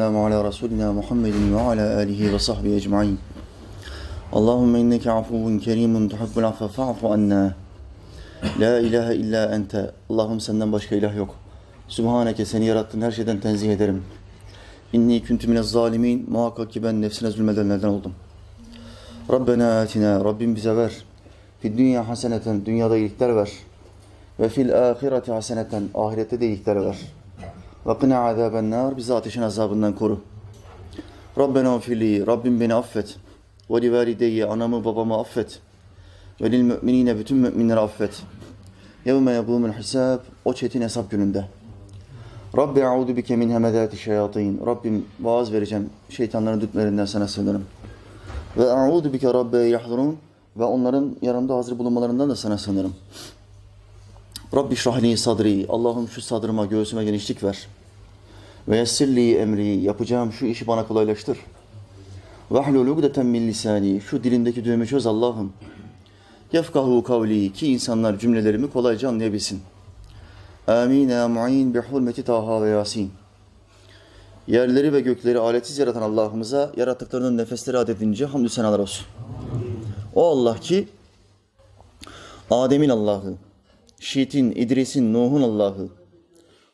Selamu ala Resulina Muhammedin ve ala alihi ve sahbihi ecma'in. Allahümme inneke afuvun kerimun tuhabbul affe fa'fu anna. La ilahe illa ente. Allah'ım senden başka ilah yok. Sübhaneke seni yarattın her şeyden tenzih ederim. İnni küntü minez zalimin. Muhakkak ki ben nefsine zulmedenlerden oldum. Rabbena atina. Rabbim bize ver. Fid dünya haseneten. Dünyada iyilikler ver. Ve fil ahireti haseneten. Ahirette de iyilikler ver. Ve qina azaben nar. Bizi ateşin azabından koru. Rabbena ufirli. Rabbim beni affet. Ve li. Anamı babamı affet. Ve lil müminine. Bütün müminleri affet. Yevme yegûmul hisab. O çetin hesap gününde. Rabbi a'udu bike min hemedati şeyatin. Rabbim vaaz vereceğim. Şeytanların dütlerinden sana sığınırım. Ve a'udu bike rabbe yahdurun. Ve onların yanımda hazır bulunmalarından da sana sığınırım. Rabbi şrahli sadri. Allah'ım şu sadrıma, göğsüme genişlik ver. Ve yessirli emri. Yapacağım şu işi bana kolaylaştır. Vahlul ugdeten min lisani. Şu dilimdeki düğümü çöz Allah'ım. Yefkahu kavli. Ki insanlar cümlelerimi kolayca anlayabilsin. Amin ya mu'in bi hurmeti Taha ve Yasin. Yerleri ve gökleri aletsiz yaratan Allah'ımıza yarattıklarının nefesleri adedince hamdü senalar olsun. O Allah ki Adem'in Allah'ı, Şit'in, İdris'in, Nuh'un Allah'ı,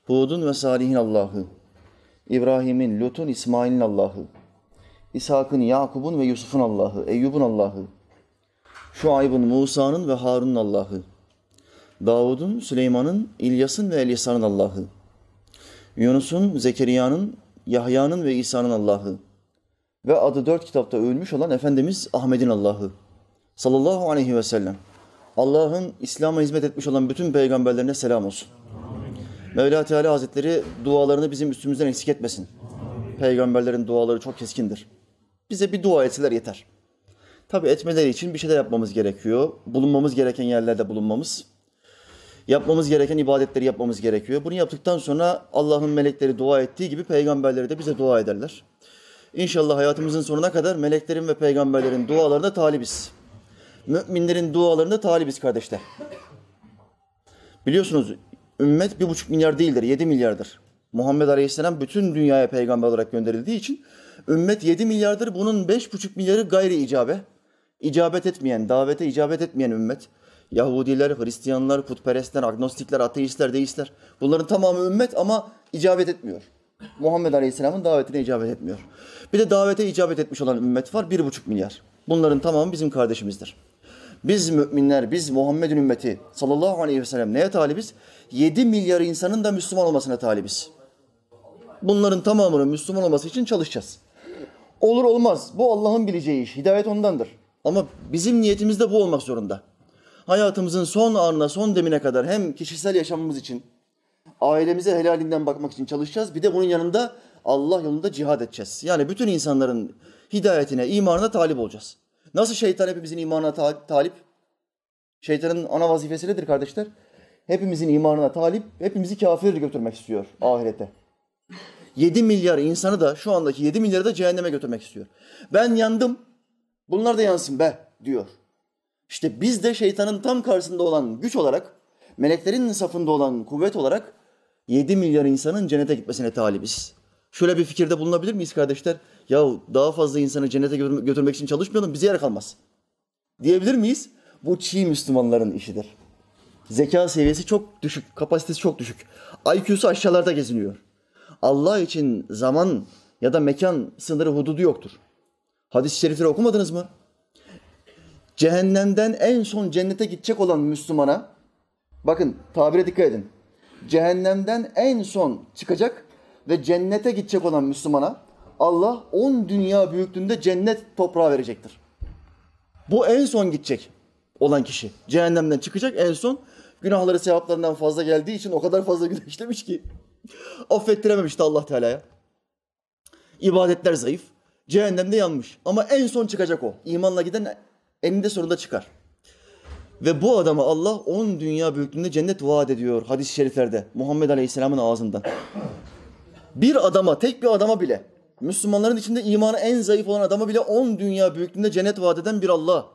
Hud'un ve Salih'in Allah'ı, İbrahim'in, Lut'un, İsmail'in Allah'ı, İshak'ın, Yakub'un ve Yusuf'un Allah'ı, Eyyub'un Allah'ı, Şuayb'ın, Musa'nın ve Harun'un Allah'ı, Davud'un, Süleyman'ın, İlyas'ın ve Elyasa'nın Allah'ı, Yunus'un, Zekeriya'nın, Yahya'nın ve İsa'nın Allah'ı ve adı dört kitapta ölmüş olan Efendimiz Ahmet'in Allah'ı sallallahu aleyhi ve sellem. Allah'ın İslam'a hizmet etmiş olan bütün peygamberlerine selam olsun. Mevla Teala Hazretleri dualarını bizim üstümüzden eksik etmesin. Peygamberlerin duaları çok keskindir. Bize bir dua etseler yeter. Tabi etmeleri için bir şeyler yapmamız gerekiyor. Bulunmamız gereken yerlerde bulunmamız. Yapmamız gereken ibadetleri yapmamız gerekiyor. Bunu yaptıktan sonra Allah'ın melekleri dua ettiği gibi peygamberleri de bize dua ederler. İnşallah hayatımızın sonuna kadar meleklerin ve peygamberlerin dualarına talibiz. Müminlerin dualarına talibiz kardeşler. Biliyorsunuz ümmet bir buçuk milyar değildir, yedi milyardır. Muhammed Aleyhisselam bütün dünyaya peygamber olarak gönderildiği için ümmet yedi milyardır. Bunun beş buçuk milyarı gayri icabe. İcabet etmeyen, davete icabet etmeyen ümmet. Yahudiler, Hristiyanlar, putperestler, agnostikler, ateistler, deistler. Bunların tamamı ümmet ama icabet etmiyor. Muhammed Aleyhisselam'ın davetine icabet etmiyor. Bir de davete icabet etmiş olan ümmet var, bir buçuk milyar. Bunların tamamı bizim kardeşimizdir. Biz müminler, biz Muhammed'in ümmeti sallallahu aleyhi ve sellem neye talibiz? 7 milyar insanın da Müslüman olmasına talibiz. Bunların tamamının Müslüman olması için çalışacağız. Olur olmaz. Bu Allah'ın bileceği iş. Hidayet ondandır. Ama bizim niyetimiz de bu olmak zorunda. Hayatımızın son anına, son demine kadar hem kişisel yaşamımız için, ailemize helalinden bakmak için çalışacağız. Bir de bunun yanında Allah yolunda cihad edeceğiz. Yani bütün insanların hidayetine, imanına talip olacağız. Nasıl şeytan hepimizin imanına ta- talip? Şeytanın ana vazifesi nedir kardeşler? Hepimizin imanına talip, hepimizi kafir götürmek istiyor ahirete. 7 milyar insanı da şu andaki 7 milyarı da cehenneme götürmek istiyor. Ben yandım, bunlar da yansın be diyor. İşte biz de şeytanın tam karşısında olan güç olarak, meleklerin safında olan kuvvet olarak 7 milyar insanın cennete gitmesine talibiz. Şöyle bir fikirde bulunabilir miyiz kardeşler? Ya daha fazla insanı cennete götürmek için çalışmayalım, bize yer kalmaz. Diyebilir miyiz? Bu çiğ Müslümanların işidir. Zeka seviyesi çok düşük, kapasitesi çok düşük. IQ'su aşağılarda geziniyor. Allah için zaman ya da mekan sınırı hududu yoktur. Hadis-i şerifleri okumadınız mı? Cehennemden en son cennete gidecek olan Müslümana, bakın tabire dikkat edin. Cehennemden en son çıkacak ve cennete gidecek olan Müslümana Allah on dünya büyüklüğünde cennet toprağı verecektir. Bu en son gidecek olan kişi. Cehennemden çıkacak en son. Günahları sevaplarından fazla geldiği için o kadar fazla günah işlemiş ki. Affettirememişti Allah Teala'ya. İbadetler zayıf. Cehennemde yanmış. Ama en son çıkacak o. İmanla giden eninde sonunda çıkar. Ve bu adama Allah on dünya büyüklüğünde cennet vaat ediyor hadis-i şeriflerde. Muhammed Aleyhisselam'ın ağzından. Bir adama, tek bir adama bile, Müslümanların içinde imanı en zayıf olan adama bile on dünya büyüklüğünde cennet vaat eden bir Allah.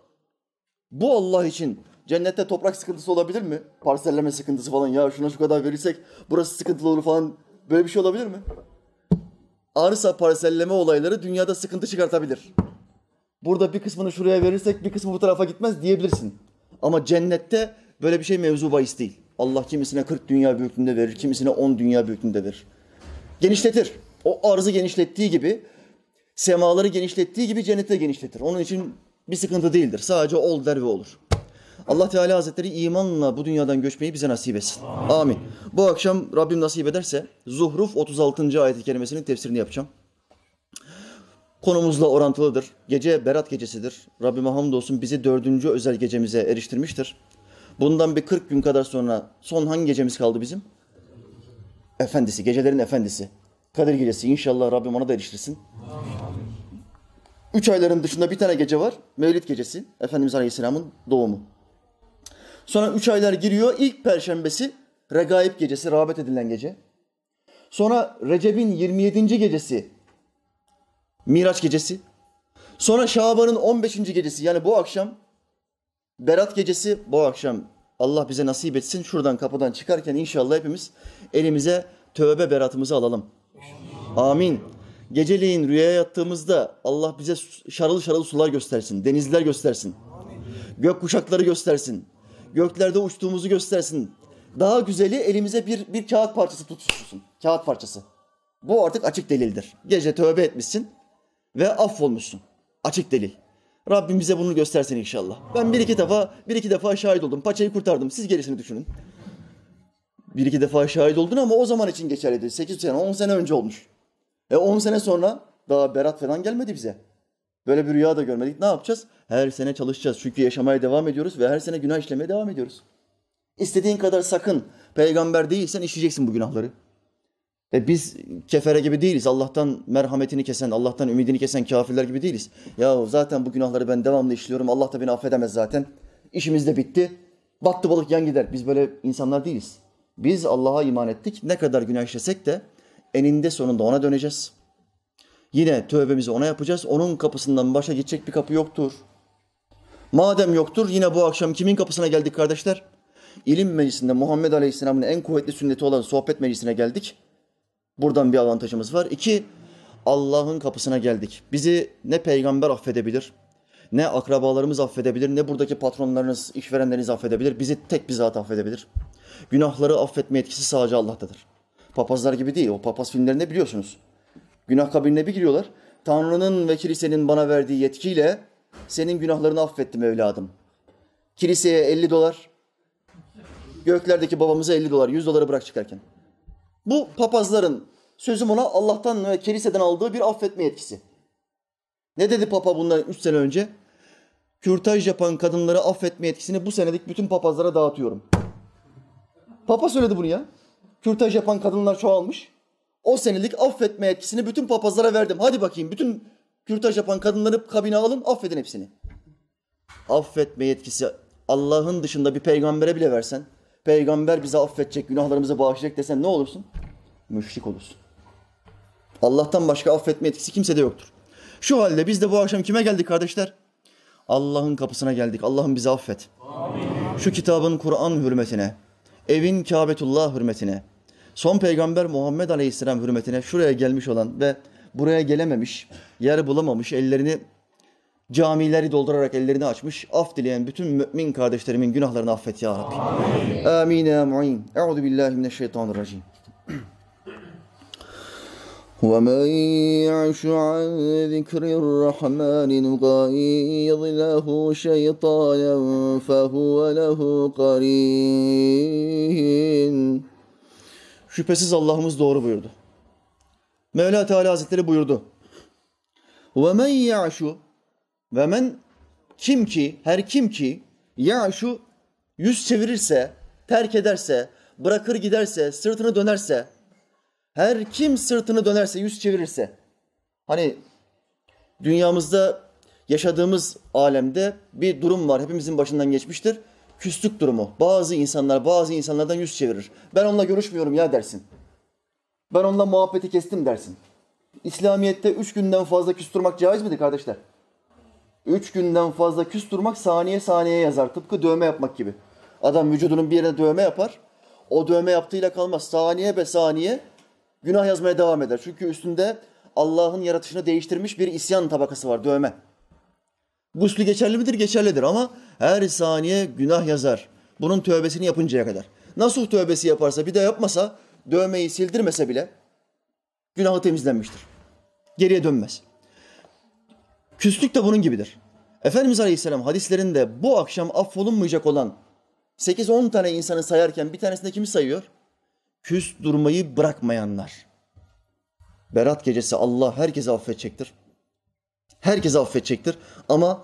Bu Allah için cennette toprak sıkıntısı olabilir mi? Parselleme sıkıntısı falan ya şuna şu kadar verirsek burası sıkıntılı olur falan böyle bir şey olabilir mi? arsa parselleme olayları dünyada sıkıntı çıkartabilir. Burada bir kısmını şuraya verirsek bir kısmı bu tarafa gitmez diyebilirsin. Ama cennette böyle bir şey mevzu bahis değil. Allah kimisine 40 dünya büyüklüğünde verir, kimisine 10 dünya büyüklüğünde verir. Genişletir. O arzı genişlettiği gibi, semaları genişlettiği gibi cennette genişletir. Onun için bir sıkıntı değildir. Sadece ol der ve olur. Allah Teala Hazretleri imanla bu dünyadan göçmeyi bize nasip etsin. Amin. Bu akşam Rabbim nasip ederse Zuhruf 36. ayet-i kerimesinin tefsirini yapacağım. Konumuzla orantılıdır. Gece Berat gecesidir. Rabbime hamdolsun bizi dördüncü özel gecemize eriştirmiştir. Bundan bir 40 gün kadar sonra son hangi gecemiz kaldı bizim? Efendisi, gecelerin efendisi. Kadir gecesi. İnşallah Rabbim ona da eriştirsin. Üç ayların dışında bir tane gece var. Mevlid gecesi. Efendimiz Aleyhisselam'ın doğumu. Sonra üç aylar giriyor. İlk perşembesi Regaib gecesi, rağbet edilen gece. Sonra Recep'in 27. gecesi Miraç gecesi. Sonra Şaban'ın 15. gecesi yani bu akşam Berat gecesi bu akşam Allah bize nasip etsin. Şuradan kapıdan çıkarken inşallah hepimiz elimize tövbe beratımızı alalım. Amin. Geceleyin rüyaya yattığımızda Allah bize şarıl şarıl sular göstersin, denizler göstersin. Gök kuşakları göstersin. Göklerde uçtuğumuzu göstersin. Daha güzeli elimize bir, bir kağıt parçası tutuştursun. Kağıt parçası. Bu artık açık delildir. Gece tövbe etmişsin ve affolmuşsun. Açık delil. Rabbim bize bunu göstersin inşallah. Ben bir iki defa bir iki defa şahit oldum. Paçayı kurtardım. Siz gerisini düşünün. Bir iki defa şahit oldun ama o zaman için geçerliydi. Sekiz sene, on sene önce olmuş. E on sene sonra daha berat falan gelmedi bize. Böyle bir rüya da görmedik. Ne yapacağız? Her sene çalışacağız. Çünkü yaşamaya devam ediyoruz ve her sene günah işlemeye devam ediyoruz. İstediğin kadar sakın. Peygamber değilsen işleyeceksin bu günahları. E biz kefere gibi değiliz. Allah'tan merhametini kesen, Allah'tan ümidini kesen kafirler gibi değiliz. Ya zaten bu günahları ben devamlı işliyorum. Allah da beni affedemez zaten. İşimiz de bitti. Battı balık yan gider. Biz böyle insanlar değiliz. Biz Allah'a iman ettik. Ne kadar günah işlesek de eninde sonunda ona döneceğiz. Yine tövbemizi ona yapacağız. Onun kapısından başa gidecek bir kapı yoktur. Madem yoktur yine bu akşam kimin kapısına geldik kardeşler? İlim meclisinde Muhammed Aleyhisselam'ın en kuvvetli sünneti olan sohbet meclisine geldik. Buradan bir avantajımız var. İki, Allah'ın kapısına geldik. Bizi ne peygamber affedebilir, ne akrabalarımız affedebilir, ne buradaki patronlarınız, işverenleriniz affedebilir. Bizi tek bir zat affedebilir. Günahları affetme etkisi sadece Allah'tadır. Papazlar gibi değil. O papaz filmlerinde biliyorsunuz. Günah kabirine bir giriyorlar. Tanrı'nın ve kilisenin bana verdiği yetkiyle senin günahlarını affettim evladım. Kiliseye 50 dolar, göklerdeki babamıza 50 dolar, 100 doları bırak çıkarken. Bu papazların sözüm ona Allah'tan ve kiliseden aldığı bir affetme yetkisi. Ne dedi papa bundan 3 sene önce? Kürtaj yapan kadınları affetme yetkisini bu senedik bütün papazlara dağıtıyorum. Papa söyledi bunu ya. Kürtaj yapan kadınlar çoğalmış. O senelik affetme yetkisini bütün papazlara verdim. Hadi bakayım bütün kürtaj yapan kadınları kabine alın affedin hepsini. Affetme yetkisi Allah'ın dışında bir peygambere bile versen, peygamber bize affedecek, günahlarımızı bağışlayacak desen ne olursun? Müşrik olursun. Allah'tan başka affetme etkisi kimsede yoktur. Şu halde biz de bu akşam kime geldik kardeşler? Allah'ın kapısına geldik. Allah'ım bizi affet. Amin. Şu kitabın Kur'an hürmetine, evin Kâbetullah hürmetine, son peygamber Muhammed Aleyhisselam hürmetine şuraya gelmiş olan ve buraya gelememiş, yer bulamamış, ellerini camileri doldurarak ellerini açmış, af dileyen bütün mümin kardeşlerimin günahlarını affet ya Rabbi. Amin. Amin ya mu'in. Euzu billahi mineşşeytanirracim. ومن يعش عن ذكر الرحمن نقيض له شيطانا فهو له قرين Şüphesiz Allah'ımız doğru buyurdu. Mevla Teala Hazretleri buyurdu. Ve men ya'şu ve men kim ki, her kim ki ya'şu yüz çevirirse, terk ederse, bırakır giderse, sırtını dönerse, her kim sırtını dönerse, yüz çevirirse, hani dünyamızda yaşadığımız alemde bir durum var. Hepimizin başından geçmiştir. Küslük durumu. Bazı insanlar bazı insanlardan yüz çevirir. Ben onunla görüşmüyorum ya dersin. Ben onunla muhabbeti kestim dersin. İslamiyet'te üç günden fazla küstürmek caiz midir kardeşler? Üç günden fazla küstürmek saniye saniye yazar. Tıpkı dövme yapmak gibi. Adam vücudunun bir yerine dövme yapar. O dövme yaptığıyla kalmaz. Saniye be saniye günah yazmaya devam eder. Çünkü üstünde Allah'ın yaratışını değiştirmiş bir isyan tabakası var, dövme. Guslü geçerli midir? Geçerlidir ama her saniye günah yazar. Bunun tövbesini yapıncaya kadar. Nasuh tövbesi yaparsa, bir de yapmasa, dövmeyi sildirmese bile günahı temizlenmiştir. Geriye dönmez. Küslük de bunun gibidir. Efendimiz Aleyhisselam hadislerinde bu akşam affolunmayacak olan 8-10 tane insanı sayarken bir tanesinde kimi sayıyor? Küs durmayı bırakmayanlar. Berat gecesi Allah herkese affedecektir. Herkese affedecektir ama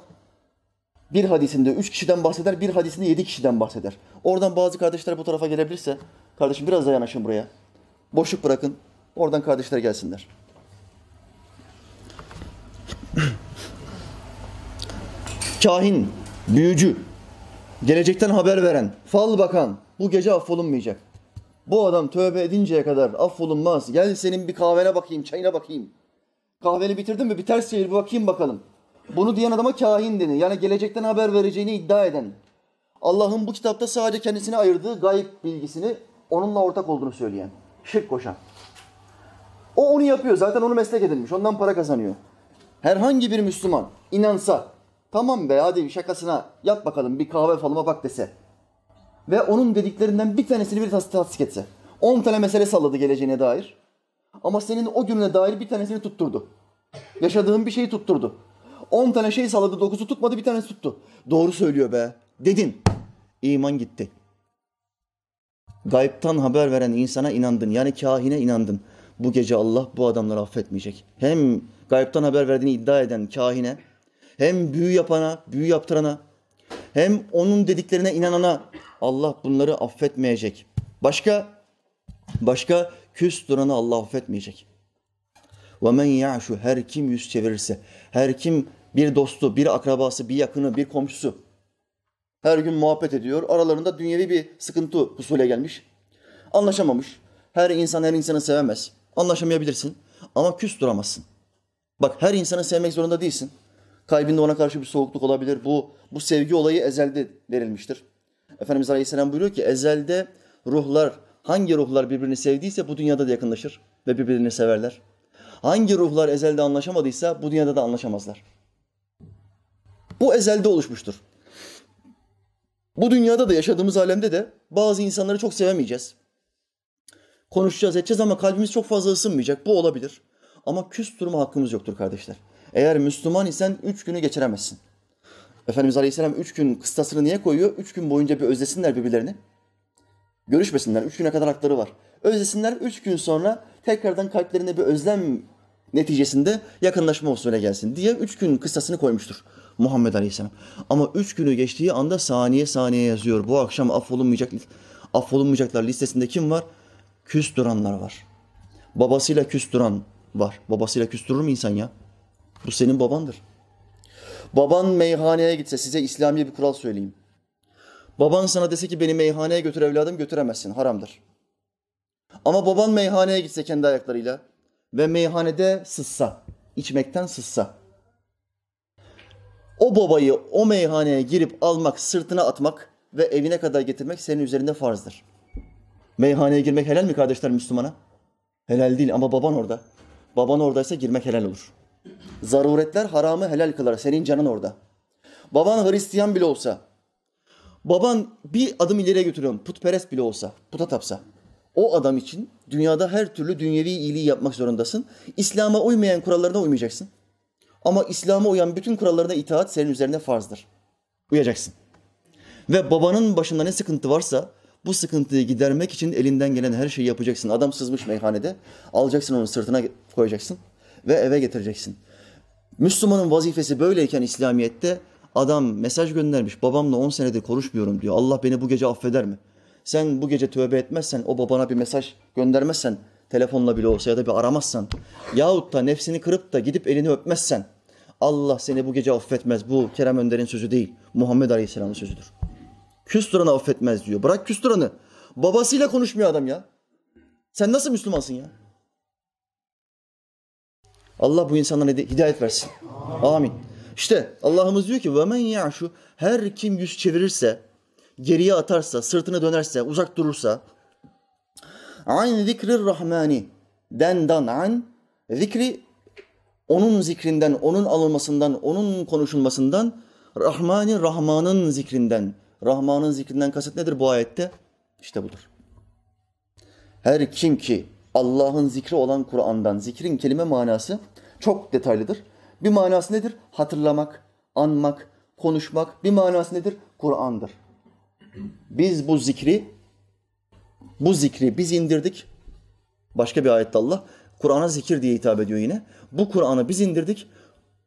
bir hadisinde üç kişiden bahseder, bir hadisinde yedi kişiden bahseder. Oradan bazı kardeşler bu tarafa gelebilirse, kardeşim biraz da yanaşın buraya. Boşluk bırakın, oradan kardeşler gelsinler. Kahin, büyücü, gelecekten haber veren, fal bakan bu gece affolunmayacak. Bu adam tövbe edinceye kadar affolunmaz. Gel senin bir kahvene bakayım, çayına bakayım. Kahveni bitirdin mi? Bir ters çevir bir bakayım bakalım. Bunu diyen adama kahin denir. Yani gelecekten haber vereceğini iddia eden. Allah'ın bu kitapta sadece kendisine ayırdığı gayb bilgisini onunla ortak olduğunu söyleyen. Şirk koşan. O onu yapıyor. Zaten onu meslek edinmiş. Ondan para kazanıyor. Herhangi bir Müslüman inansa tamam be hadi şakasına yap bakalım bir kahve falıma bak dese ve onun dediklerinden bir tanesini bir tas tasdik etse. 10 tane mesele salladı geleceğine dair. Ama senin o gününe dair bir tanesini tutturdu. Yaşadığın bir şeyi tutturdu. 10 tane şey salladı, 9'u tutmadı, bir tanesi tuttu. Doğru söylüyor be. Dedin. İman gitti. Gayiptan haber veren insana inandın. Yani kahine inandın. Bu gece Allah bu adamları affetmeyecek. Hem gayiptan haber verdiğini iddia eden kahine, hem büyü yapana, büyü yaptırana, hem onun dediklerine inanana Allah bunları affetmeyecek. Başka başka küs duranı Allah affetmeyecek. Ve men ya'şu her kim yüz çevirirse, her kim bir dostu, bir akrabası, bir yakını, bir komşusu her gün muhabbet ediyor. Aralarında dünyevi bir sıkıntı husule gelmiş. Anlaşamamış. Her insan her insanı sevemez. Anlaşamayabilirsin ama küs duramazsın. Bak her insanı sevmek zorunda değilsin. Kalbinde ona karşı bir soğukluk olabilir. Bu bu sevgi olayı ezelde verilmiştir. Efendimiz Aleyhisselam buyuruyor ki ezelde ruhlar hangi ruhlar birbirini sevdiyse bu dünyada da yakınlaşır ve birbirini severler. Hangi ruhlar ezelde anlaşamadıysa bu dünyada da anlaşamazlar. Bu ezelde oluşmuştur. Bu dünyada da yaşadığımız alemde de bazı insanları çok sevemeyeceğiz. Konuşacağız, edeceğiz ama kalbimiz çok fazla ısınmayacak. Bu olabilir. Ama küs durma hakkımız yoktur kardeşler. Eğer Müslüman isen üç günü geçiremezsin. Efendimiz Aleyhisselam üç gün kıstasını niye koyuyor? Üç gün boyunca bir özlesinler birbirlerini. Görüşmesinler. Üç güne kadar hakları var. Özlesinler. Üç gün sonra tekrardan kalplerine bir özlem neticesinde yakınlaşma usule gelsin diye üç gün kıstasını koymuştur Muhammed Aleyhisselam. Ama üç günü geçtiği anda saniye saniye yazıyor. Bu akşam affolunmayacak, affolunmayacaklar listesinde kim var? Küs duranlar var. Babasıyla küs duran var. Babasıyla küstürür mü insan ya? Bu senin babandır. Baban meyhaneye gitse size İslami bir kural söyleyeyim. Baban sana dese ki beni meyhaneye götür evladım götüremezsin haramdır. Ama baban meyhaneye gitse kendi ayaklarıyla ve meyhanede sızsa, içmekten sızsa. O babayı o meyhaneye girip almak, sırtına atmak ve evine kadar getirmek senin üzerinde farzdır. Meyhaneye girmek helal mi kardeşler Müslümana? Helal değil ama baban orada. Baban oradaysa girmek helal olur. Zaruretler haramı helal kılar. Senin canın orada. Baban Hristiyan bile olsa, baban bir adım ileriye götürüyorum, putperest bile olsa, puta tapsa, o adam için dünyada her türlü dünyevi iyiliği yapmak zorundasın. İslam'a uymayan kurallarına uymayacaksın. Ama İslam'a uyan bütün kurallarına itaat senin üzerine farzdır. Uyacaksın. Ve babanın başında ne sıkıntı varsa bu sıkıntıyı gidermek için elinden gelen her şeyi yapacaksın. Adam sızmış meyhanede. Alacaksın onu sırtına koyacaksın ve eve getireceksin. Müslümanın vazifesi böyleyken İslamiyet'te adam mesaj göndermiş. Babamla 10 senedir konuşmuyorum diyor. Allah beni bu gece affeder mi? Sen bu gece tövbe etmezsen, o babana bir mesaj göndermezsen, telefonla bile olsa ya da bir aramazsan yahut da nefsini kırıp da gidip elini öpmezsen Allah seni bu gece affetmez. Bu Kerem Önder'in sözü değil. Muhammed Aleyhisselam'ın sözüdür. Küstüranı affetmez diyor. Bırak küstüranı. Babasıyla konuşmuyor adam ya. Sen nasıl Müslümansın ya? Allah bu insanlara hidayet versin. Amin. İşte Allah'ımız diyor ki ve men ya'şu her kim yüz çevirirse, geriye atarsa, sırtını dönerse, uzak durursa an zikrir rahmani den dan an zikri onun zikrinden, onun alınmasından, onun konuşulmasından, Rahman'ın Rahman'ın zikrinden. Rahman'ın zikrinden kasıt nedir bu ayette? İşte budur. Her kim ki Allah'ın zikri olan Kur'an'dan, zikrin kelime manası çok detaylıdır. Bir manası nedir? Hatırlamak, anmak, konuşmak. Bir manası nedir? Kur'an'dır. Biz bu zikri, bu zikri biz indirdik. Başka bir ayette Allah Kur'an'a zikir diye hitap ediyor yine. Bu Kur'an'ı biz indirdik,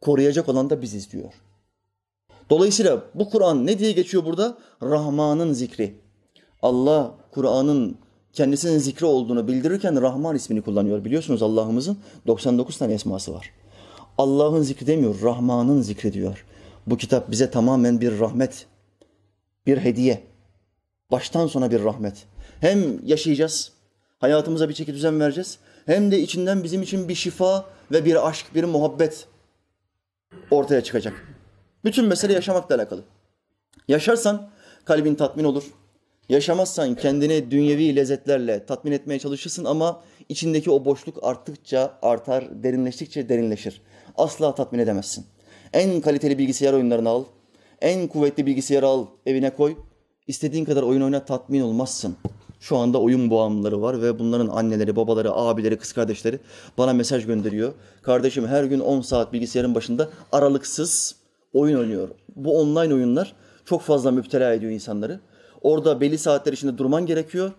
koruyacak olan da biziz diyor. Dolayısıyla bu Kur'an ne diye geçiyor burada? Rahman'ın zikri. Allah Kur'an'ın kendisinin zikri olduğunu bildirirken Rahman ismini kullanıyor. Biliyorsunuz Allah'ımızın 99 tane esması var. Allah'ın zikri demiyor, Rahman'ın zikri diyor. Bu kitap bize tamamen bir rahmet, bir hediye. Baştan sona bir rahmet. Hem yaşayacağız, hayatımıza bir çeki düzen vereceğiz. Hem de içinden bizim için bir şifa ve bir aşk, bir muhabbet ortaya çıkacak. Bütün mesele yaşamakla alakalı. Yaşarsan kalbin tatmin olur. Yaşamazsan kendini dünyevi lezzetlerle tatmin etmeye çalışırsın ama içindeki o boşluk arttıkça artar, derinleştikçe derinleşir. Asla tatmin edemezsin. En kaliteli bilgisayar oyunlarını al, en kuvvetli bilgisayarı al, evine koy. İstediğin kadar oyun oyna tatmin olmazsın. Şu anda oyun bağımlıları var ve bunların anneleri, babaları, abileri, kız kardeşleri bana mesaj gönderiyor. Kardeşim her gün 10 saat bilgisayarın başında aralıksız oyun oynuyor. Bu online oyunlar çok fazla müptela ediyor insanları. Orada belli saatler içinde durman gerekiyor.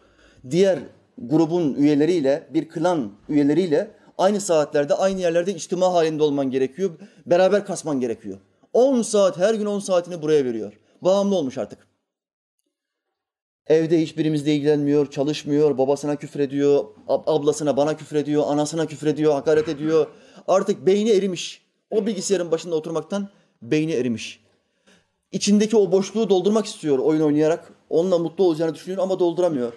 Diğer grubun üyeleriyle, bir klan üyeleriyle aynı saatlerde, aynı yerlerde içtima halinde olman gerekiyor. Beraber kasman gerekiyor. 10 saat, her gün 10 saatini buraya veriyor. Bağımlı olmuş artık. Evde hiçbirimizle ilgilenmiyor, çalışmıyor, babasına küfür ediyor, ablasına bana küfür ediyor, anasına küfür ediyor, hakaret ediyor. Artık beyni erimiş. O bilgisayarın başında oturmaktan beyni erimiş. İçindeki o boşluğu doldurmak istiyor oyun oynayarak. Onunla mutlu olacağını düşünüyor ama dolduramıyor.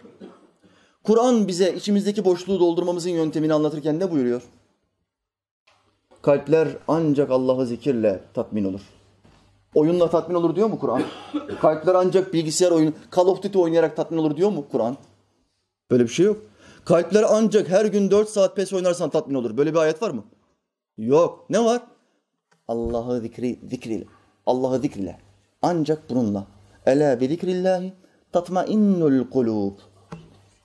Kur'an bize içimizdeki boşluğu doldurmamızın yöntemini anlatırken ne buyuruyor? Kalpler ancak Allah'ı zikirle tatmin olur. Oyunla tatmin olur diyor mu Kur'an? Kalpler ancak bilgisayar oyunu, Call of Duty oynayarak tatmin olur diyor mu Kur'an? Böyle bir şey yok. Kalpler ancak her gün 4 saat PES oynarsan tatmin olur. Böyle bir ayet var mı? Yok. Ne var? Allah'ı zikri, zikriyle. Allah'ı zikriyle. Ancak bununla. Ela bi zikrillahi tatmainnul kulub.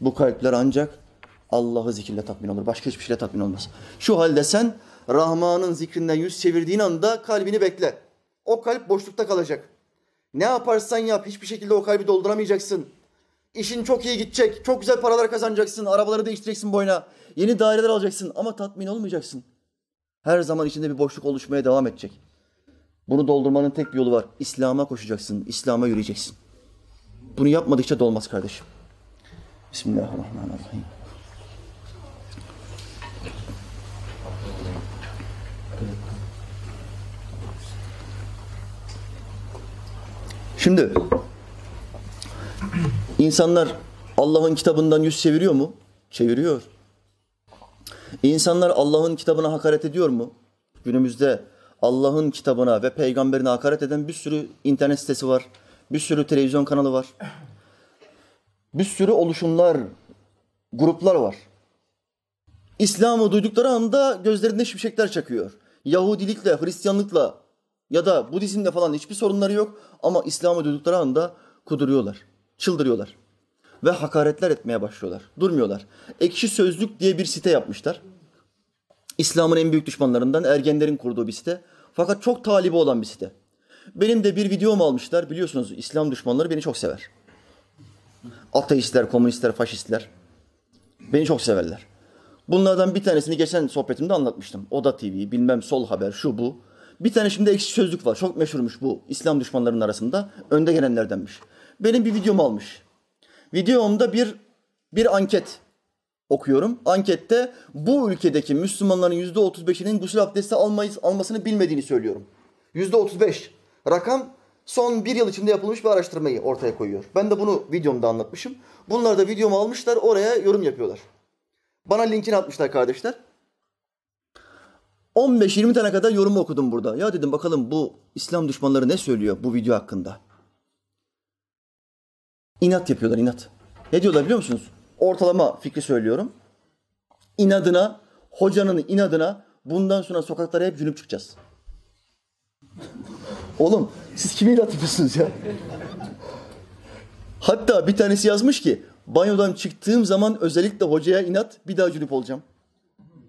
Bu kalpler ancak Allah'ı zikirle tatmin olur. Başka hiçbir şeyle tatmin olmaz. Şu halde sen Rahman'ın zikrinden yüz çevirdiğin anda kalbini bekle. O kalp boşlukta kalacak. Ne yaparsan yap hiçbir şekilde o kalbi dolduramayacaksın. İşin çok iyi gidecek. Çok güzel paralar kazanacaksın. Arabaları değiştireceksin boyuna. Yeni daireler alacaksın ama tatmin olmayacaksın. Her zaman içinde bir boşluk oluşmaya devam edecek. Bunu doldurmanın tek bir yolu var. İslam'a koşacaksın. İslam'a yürüyeceksin. Bunu yapmadıkça dolmaz kardeşim. Bismillahirrahmanirrahim. Şimdi insanlar Allah'ın kitabından yüz çeviriyor mu? Çeviriyor. İnsanlar Allah'ın kitabına hakaret ediyor mu? Günümüzde Allah'ın kitabına ve peygamberine hakaret eden bir sürü internet sitesi var. Bir sürü televizyon kanalı var. Bir sürü oluşumlar, gruplar var. İslam'ı duydukları anda gözlerinde şimşekler çakıyor. Yahudilikle, Hristiyanlıkla ya da Budizmle falan hiçbir sorunları yok ama İslam'ı duydukları anda kuduruyorlar, çıldırıyorlar ve hakaretler etmeye başlıyorlar. Durmuyorlar. Ekşi Sözlük diye bir site yapmışlar. İslam'ın en büyük düşmanlarından ergenlerin kurduğu bir site. Fakat çok talibi olan bir site. Benim de bir videomu almışlar. Biliyorsunuz İslam düşmanları beni çok sever. Ateistler, komünistler, faşistler. Beni çok severler. Bunlardan bir tanesini geçen sohbetimde anlatmıştım. Oda TV, bilmem Sol Haber, şu bu. Bir tane şimdi ekşi sözlük var. Çok meşhurmuş bu İslam düşmanlarının arasında. Önde gelenlerdenmiş. Benim bir videomu almış. Videomda bir bir anket okuyorum. Ankette bu ülkedeki Müslümanların yüzde otuz beşinin gusül abdesti almayız, almasını bilmediğini söylüyorum. Yüzde otuz beş. Rakam son bir yıl içinde yapılmış bir araştırmayı ortaya koyuyor. Ben de bunu videomda anlatmışım. Bunlar da videomu almışlar oraya yorum yapıyorlar. Bana linkini atmışlar kardeşler. 15-20 tane kadar yorum okudum burada. Ya dedim bakalım bu İslam düşmanları ne söylüyor bu video hakkında? İnat yapıyorlar inat. Ne diyorlar biliyor musunuz? Ortalama fikri söylüyorum. İnadına, hocanın inadına bundan sonra sokaklara hep cünüp çıkacağız. Oğlum siz kimi ilat yapıyorsunuz ya? Hatta bir tanesi yazmış ki banyodan çıktığım zaman özellikle hocaya inat bir daha cünüp olacağım.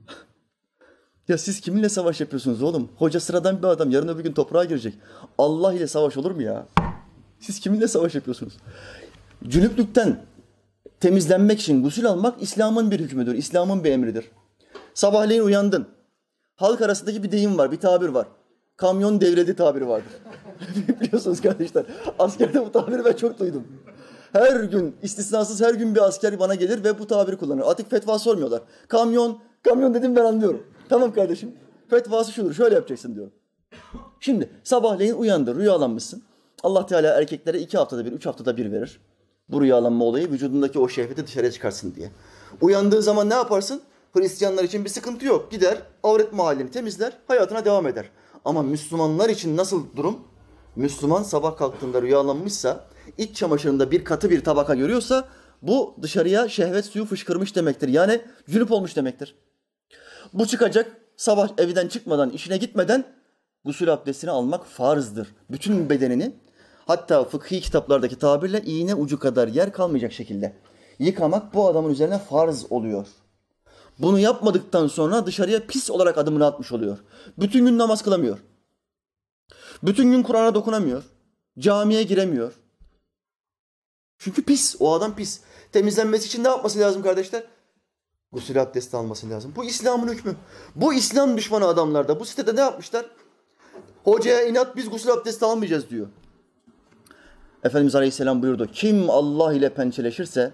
ya siz kiminle savaş yapıyorsunuz oğlum? Hoca sıradan bir adam yarın öbür gün toprağa girecek. Allah ile savaş olur mu ya? Siz kiminle savaş yapıyorsunuz? Cünüplükten temizlenmek için gusül almak İslam'ın bir hükmüdür. İslam'ın bir emridir. Sabahleyin uyandın. Halk arasındaki bir deyim var, bir tabir var. Kamyon devrildi tabiri vardır. Biliyorsunuz kardeşler. Askerde bu tabiri ben çok duydum. Her gün, istisnasız her gün bir asker bana gelir ve bu tabiri kullanır. Artık fetva sormuyorlar. Kamyon, kamyon dedim ben anlıyorum. Tamam kardeşim. Fetvası şudur, şöyle yapacaksın diyor. Şimdi sabahleyin uyandı, rüyalanmışsın. Allah Teala erkeklere iki haftada bir, üç haftada bir verir. Bu rüyalanma olayı vücudundaki o şehveti dışarıya çıkarsın diye. Uyandığı zaman ne yaparsın? Hristiyanlar için bir sıkıntı yok. Gider, avret mahallini temizler, hayatına devam eder. Ama Müslümanlar için nasıl durum? Müslüman sabah kalktığında rüyalanmışsa, iç çamaşırında bir katı bir tabaka görüyorsa bu dışarıya şehvet suyu fışkırmış demektir. Yani cünüp olmuş demektir. Bu çıkacak sabah evden çıkmadan, işine gitmeden gusül abdestini almak farzdır. Bütün bedenini hatta fıkhi kitaplardaki tabirle iğne ucu kadar yer kalmayacak şekilde yıkamak bu adamın üzerine farz oluyor. Bunu yapmadıktan sonra dışarıya pis olarak adımını atmış oluyor. Bütün gün namaz kılamıyor. Bütün gün Kur'an'a dokunamıyor. Camiye giremiyor. Çünkü pis. O adam pis. Temizlenmesi için ne yapması lazım kardeşler? Gusül abdesti alması lazım. Bu İslam'ın hükmü. Bu İslam düşmanı adamlar da bu sitede ne yapmışlar? Hocaya inat biz gusül abdesti almayacağız diyor. Efendimiz Aleyhisselam buyurdu. Kim Allah ile pençeleşirse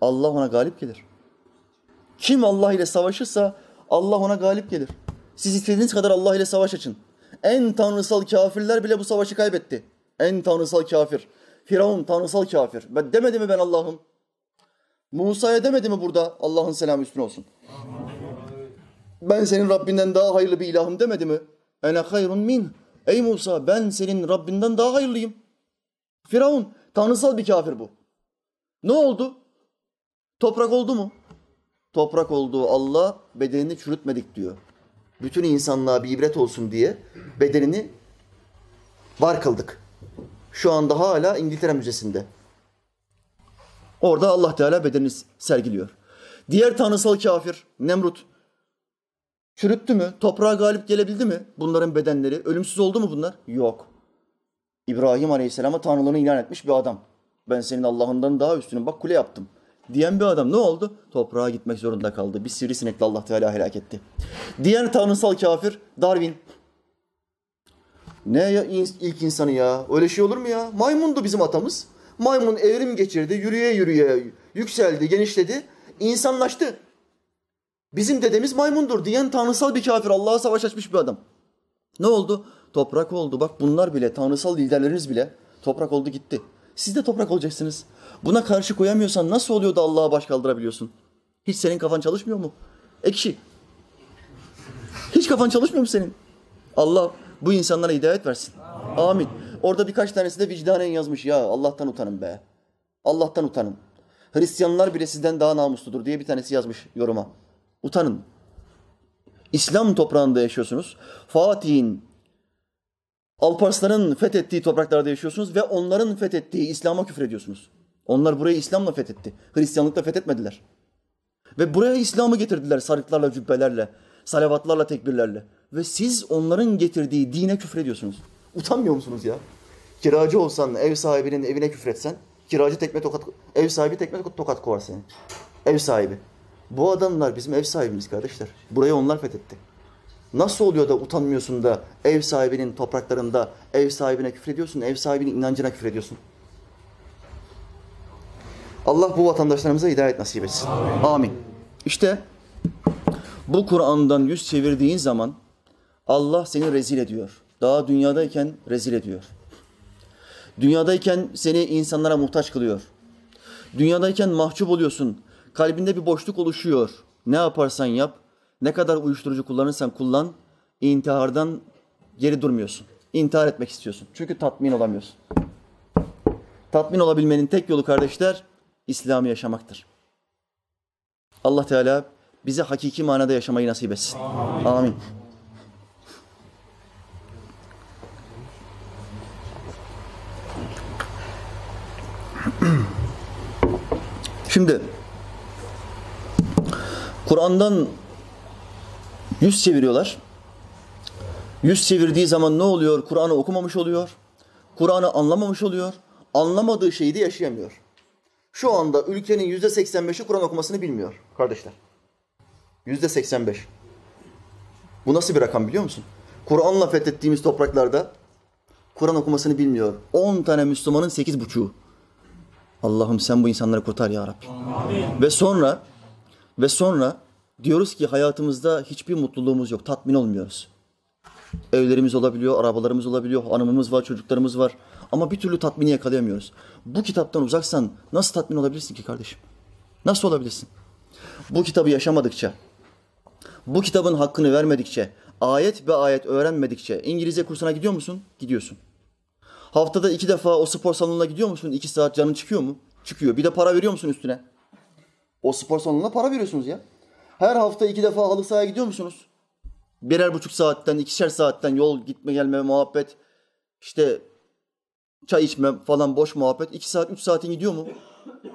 Allah ona galip gelir. Kim Allah ile savaşırsa Allah ona galip gelir. Siz istediğiniz kadar Allah ile savaş açın. En tanrısal kafirler bile bu savaşı kaybetti. En tanrısal kafir. Firavun tanrısal kafir. Ben demedi mi ben Allah'ım? Musa'ya demedi mi burada Allah'ın selamı üstüne olsun? Ben senin Rabbinden daha hayırlı bir ilahım demedi mi? Ene hayrun min. Ey Musa ben senin Rabbinden daha hayırlıyım. Firavun tanrısal bir kafir bu. Ne oldu? Toprak oldu mu? Toprak olduğu Allah bedenini çürütmedik diyor. Bütün insanlığa bir ibret olsun diye bedenini var kıldık. Şu anda hala İngiltere Müzesi'nde. Orada Allah Teala bedenini sergiliyor. Diğer tanrısal kafir Nemrut çürüttü mü? Toprağa galip gelebildi mi? Bunların bedenleri ölümsüz oldu mu bunlar? Yok. İbrahim Aleyhisselam'a tanrılığını ilan etmiş bir adam. Ben senin Allah'ından daha üstünüm. Bak kule yaptım. Diyen bir adam ne oldu? Toprağa gitmek zorunda kaldı. Bir sivrisinekle Allah Teala helak etti. Diğer tanrısal kafir Darwin. Ne ya ilk insanı ya? Öyle şey olur mu ya? Maymundu bizim atamız. Maymun evrim geçirdi, yürüye yürüye yükseldi, genişledi, insanlaştı. Bizim dedemiz maymundur diyen tanrısal bir kafir, Allah'a savaş açmış bir adam. Ne oldu? Toprak oldu. Bak bunlar bile, tanrısal liderleriniz bile toprak oldu gitti. Siz de toprak olacaksınız. Buna karşı koyamıyorsan nasıl oluyor da Allah'a baş kaldırabiliyorsun? Hiç senin kafan çalışmıyor mu? Ekşi. Hiç kafan çalışmıyor mu senin? Allah bu insanlara hidayet versin. Amin. Orada birkaç tanesi de vicdanen yazmış. Ya Allah'tan utanın be. Allah'tan utanın. Hristiyanlar bile sizden daha namusludur diye bir tanesi yazmış yoruma. Utanın. İslam toprağında yaşıyorsunuz. Fatih'in, Alparslan'ın fethettiği topraklarda yaşıyorsunuz ve onların fethettiği İslam'a küfür ediyorsunuz. Onlar burayı İslam'la fethetti. Hristiyanlıkla fethetmediler. Ve buraya İslam'ı getirdiler sarıklarla, cübbelerle, salavatlarla, tekbirlerle. Ve siz onların getirdiği dine küfür ediyorsunuz. Utanmıyor musunuz ya? Kiracı olsan, ev sahibinin evine küfretsen, kiracı tekme tokat, ev sahibi tekme tokat kovar seni. Ev sahibi. Bu adamlar bizim ev sahibimiz kardeşler. Burayı onlar fethetti. Nasıl oluyor da utanmıyorsun da ev sahibinin topraklarında ev sahibine küfrediyorsun, ev sahibinin inancına küfrediyorsun? Allah bu vatandaşlarımıza hidayet nasip etsin. Amin. Amin. İşte bu Kur'an'dan yüz çevirdiğin zaman Allah seni rezil ediyor. Daha dünyadayken rezil ediyor. Dünyadayken seni insanlara muhtaç kılıyor. Dünyadayken mahcup oluyorsun. Kalbinde bir boşluk oluşuyor. Ne yaparsan yap, ne kadar uyuşturucu kullanırsan kullan, intihardan geri durmuyorsun. İntihar etmek istiyorsun. Çünkü tatmin olamıyorsun. Tatmin olabilmenin tek yolu kardeşler, İslam'ı yaşamaktır. Allah Teala bize hakiki manada yaşamayı nasip etsin. Amin. Şimdi Kur'an'dan yüz çeviriyorlar. Yüz çevirdiği zaman ne oluyor? Kur'an'ı okumamış oluyor. Kur'an'ı anlamamış oluyor. Anlamadığı şeyi de yaşayamıyor. Şu anda ülkenin yüzde 85'i Kur'an okumasını bilmiyor kardeşler. Yüzde 85. Bu nasıl bir rakam biliyor musun? Kur'an'la fethettiğimiz topraklarda Kur'an okumasını bilmiyor. 10 tane Müslümanın 8,5'u. Allah'ım sen bu insanları kurtar ya Rabbi. Ve sonra ve sonra diyoruz ki hayatımızda hiçbir mutluluğumuz yok. Tatmin olmuyoruz. Evlerimiz olabiliyor, arabalarımız olabiliyor, hanımımız var, çocuklarımız var. Ama bir türlü tatmini yakalayamıyoruz. Bu kitaptan uzaksan nasıl tatmin olabilirsin ki kardeşim? Nasıl olabilirsin? Bu kitabı yaşamadıkça, bu kitabın hakkını vermedikçe, ayet be ayet öğrenmedikçe İngilizce kursuna gidiyor musun? Gidiyorsun. Haftada iki defa o spor salonuna gidiyor musun? İki saat canın çıkıyor mu? Çıkıyor. Bir de para veriyor musun üstüne? O spor salonuna para veriyorsunuz ya. Her hafta iki defa halı sahaya gidiyor musunuz? Birer buçuk saatten, ikişer saatten yol gitme gelme muhabbet. İşte çay içme falan boş muhabbet. iki saat, üç saatin gidiyor mu?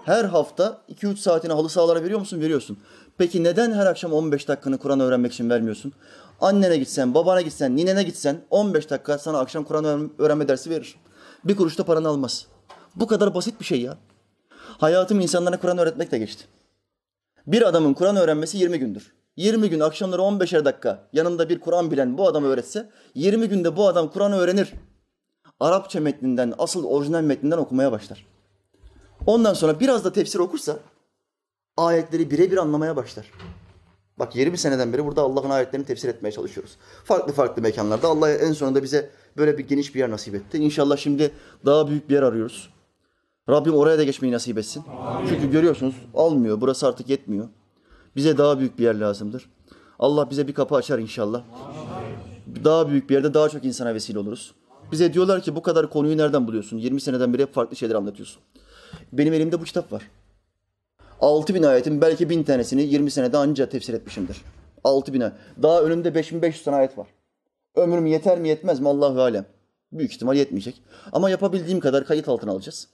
Her hafta iki üç saatini halı sahalara veriyor musun? Veriyorsun. Peki neden her akşam 15 dakikanı Kur'an öğrenmek için vermiyorsun? Annene gitsen, babana gitsen, ninene gitsen 15 dakika sana akşam Kur'an öğrenme dersi verir. Bir kuruş da paranı almaz. Bu kadar basit bir şey ya. Hayatım insanlara Kur'an öğretmekle geçti. Bir adamın Kur'an öğrenmesi 20 gündür. 20 gün akşamları 15'er dakika yanında bir Kur'an bilen bu adamı öğretse 20 günde bu adam Kur'an'ı öğrenir. Arapça metninden, asıl orijinal metninden okumaya başlar. Ondan sonra biraz da tefsir okursa ayetleri birebir anlamaya başlar. Bak 20 seneden beri burada Allah'ın ayetlerini tefsir etmeye çalışıyoruz. Farklı farklı mekanlarda. Allah en sonunda bize böyle bir geniş bir yer nasip etti. İnşallah şimdi daha büyük bir yer arıyoruz. Rabbim oraya da geçmeyi nasip etsin. Amin. Çünkü görüyorsunuz almıyor. Burası artık yetmiyor. Bize daha büyük bir yer lazımdır. Allah bize bir kapı açar inşallah. Amin. Daha büyük bir yerde daha çok insana vesile oluruz. Bize diyorlar ki bu kadar konuyu nereden buluyorsun? 20 seneden beri hep farklı şeyler anlatıyorsun. Benim elimde bu kitap var. 6 bin ayetin belki bin tanesini 20 senede anca tefsir etmişimdir. 6 bin ayet. Daha önümde 5500 tane ayet var. Ömrüm yeter mi yetmez mi Allahu alem. Büyük ihtimal yetmeyecek. Ama yapabildiğim kadar kayıt altına alacağız.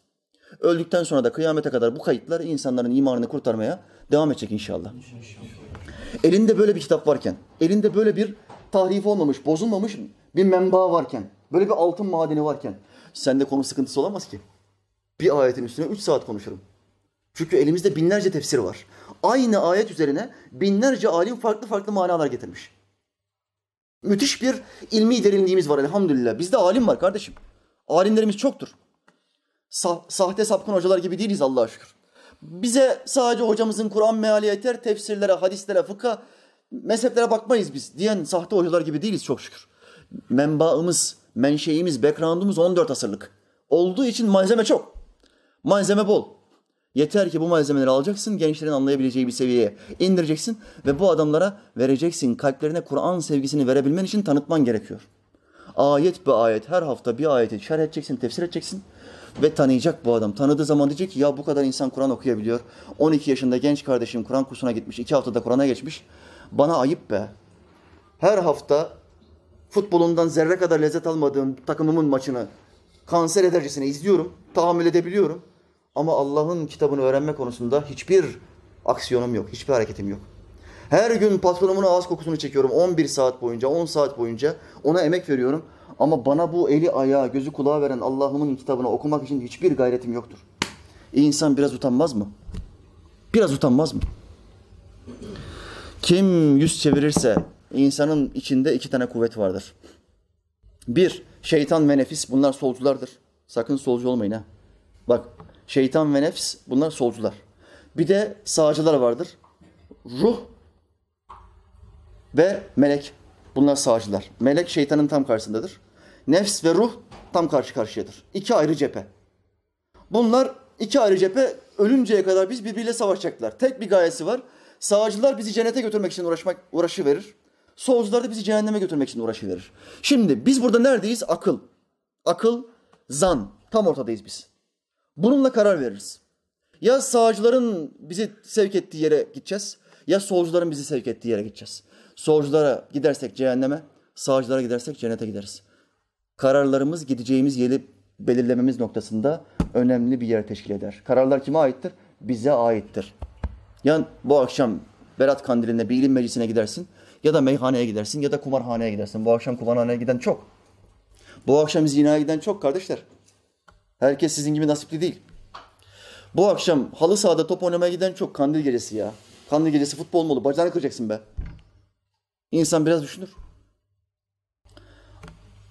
Öldükten sonra da kıyamete kadar bu kayıtlar insanların imanını kurtarmaya devam edecek inşallah. Elinde böyle bir kitap varken, elinde böyle bir tahrif olmamış, bozulmamış bir menba varken, böyle bir altın madeni varken sende konu sıkıntısı olamaz ki. Bir ayetin üstüne üç saat konuşurum. Çünkü elimizde binlerce tefsir var. Aynı ayet üzerine binlerce alim farklı farklı manalar getirmiş. Müthiş bir ilmi derinliğimiz var elhamdülillah. Bizde alim var kardeşim. Alimlerimiz çoktur. Sa- sahte sapkın hocalar gibi değiliz Allah'a şükür. Bize sadece hocamızın Kur'an meali yeter, tefsirlere, hadislere, fıkha, mezheplere bakmayız biz diyen sahte hocalar gibi değiliz çok şükür. Menbaımız, menşeimiz, background'umuz 14 asırlık. Olduğu için malzeme çok. Malzeme bol. Yeter ki bu malzemeleri alacaksın, gençlerin anlayabileceği bir seviyeye indireceksin ve bu adamlara vereceksin. Kalplerine Kur'an sevgisini verebilmen için tanıtman gerekiyor. Ayet be ayet, her hafta bir ayeti şerh edeceksin, tefsir edeceksin ve tanıyacak bu adam. Tanıdığı zaman diyecek ki ya bu kadar insan Kur'an okuyabiliyor. 12 yaşında genç kardeşim Kur'an kursuna gitmiş, 2 haftada Kur'an'a geçmiş. Bana ayıp be. Her hafta futbolundan zerre kadar lezzet almadığım takımımın maçını kanser edercesine izliyorum, tahammül edebiliyorum. Ama Allah'ın kitabını öğrenme konusunda hiçbir aksiyonum yok, hiçbir hareketim yok. Her gün patronumun ağız kokusunu çekiyorum 11 saat boyunca, 10 saat boyunca ona emek veriyorum. Ama bana bu eli ayağı, gözü kulağı veren Allah'ımın kitabını okumak için hiçbir gayretim yoktur. İnsan biraz utanmaz mı? Biraz utanmaz mı? Kim yüz çevirirse insanın içinde iki tane kuvvet vardır. Bir, şeytan ve nefis bunlar solculardır. Sakın solcu olmayın ha. Bak Şeytan ve nefs bunlar solcular. Bir de sağcılar vardır. Ruh ve melek bunlar sağcılar. Melek şeytanın tam karşısındadır. Nefs ve ruh tam karşı karşıyadır. İki ayrı cephe. Bunlar iki ayrı cephe ölünceye kadar biz birbiriyle savaşacaklar. Tek bir gayesi var. Sağcılar bizi cennete götürmek için uğraşmak uğraşı verir. Solcular da bizi cehenneme götürmek için uğraşı verir. Şimdi biz burada neredeyiz? Akıl. Akıl, zan. Tam ortadayız biz. Bununla karar veririz. Ya sağcıların bizi sevk ettiği yere gideceğiz Ya solcuların bizi sevk ettiği yere gideceğiz. Solculara gidersek cehenneme, sağcılara gidersek cennete gideriz. Kararlarımız gideceğimiz yeri belirlememiz noktasında önemli bir yer teşkil eder. Kararlar kime aittir? Bize aittir. Yani bu akşam Berat Kandili'nde bir ilim meclisine gidersin ya da meyhaneye gidersin ya da kumarhaneye gidersin. Bu akşam kumarhaneye giden çok. Bu akşam zinaya giden çok kardeşler. Herkes sizin gibi nasipli değil. Bu akşam halı sahada top oynamaya giden çok kandil gecesi ya. Kandil gecesi futbol mu olur? Bacağını kıracaksın be. İnsan biraz düşünür.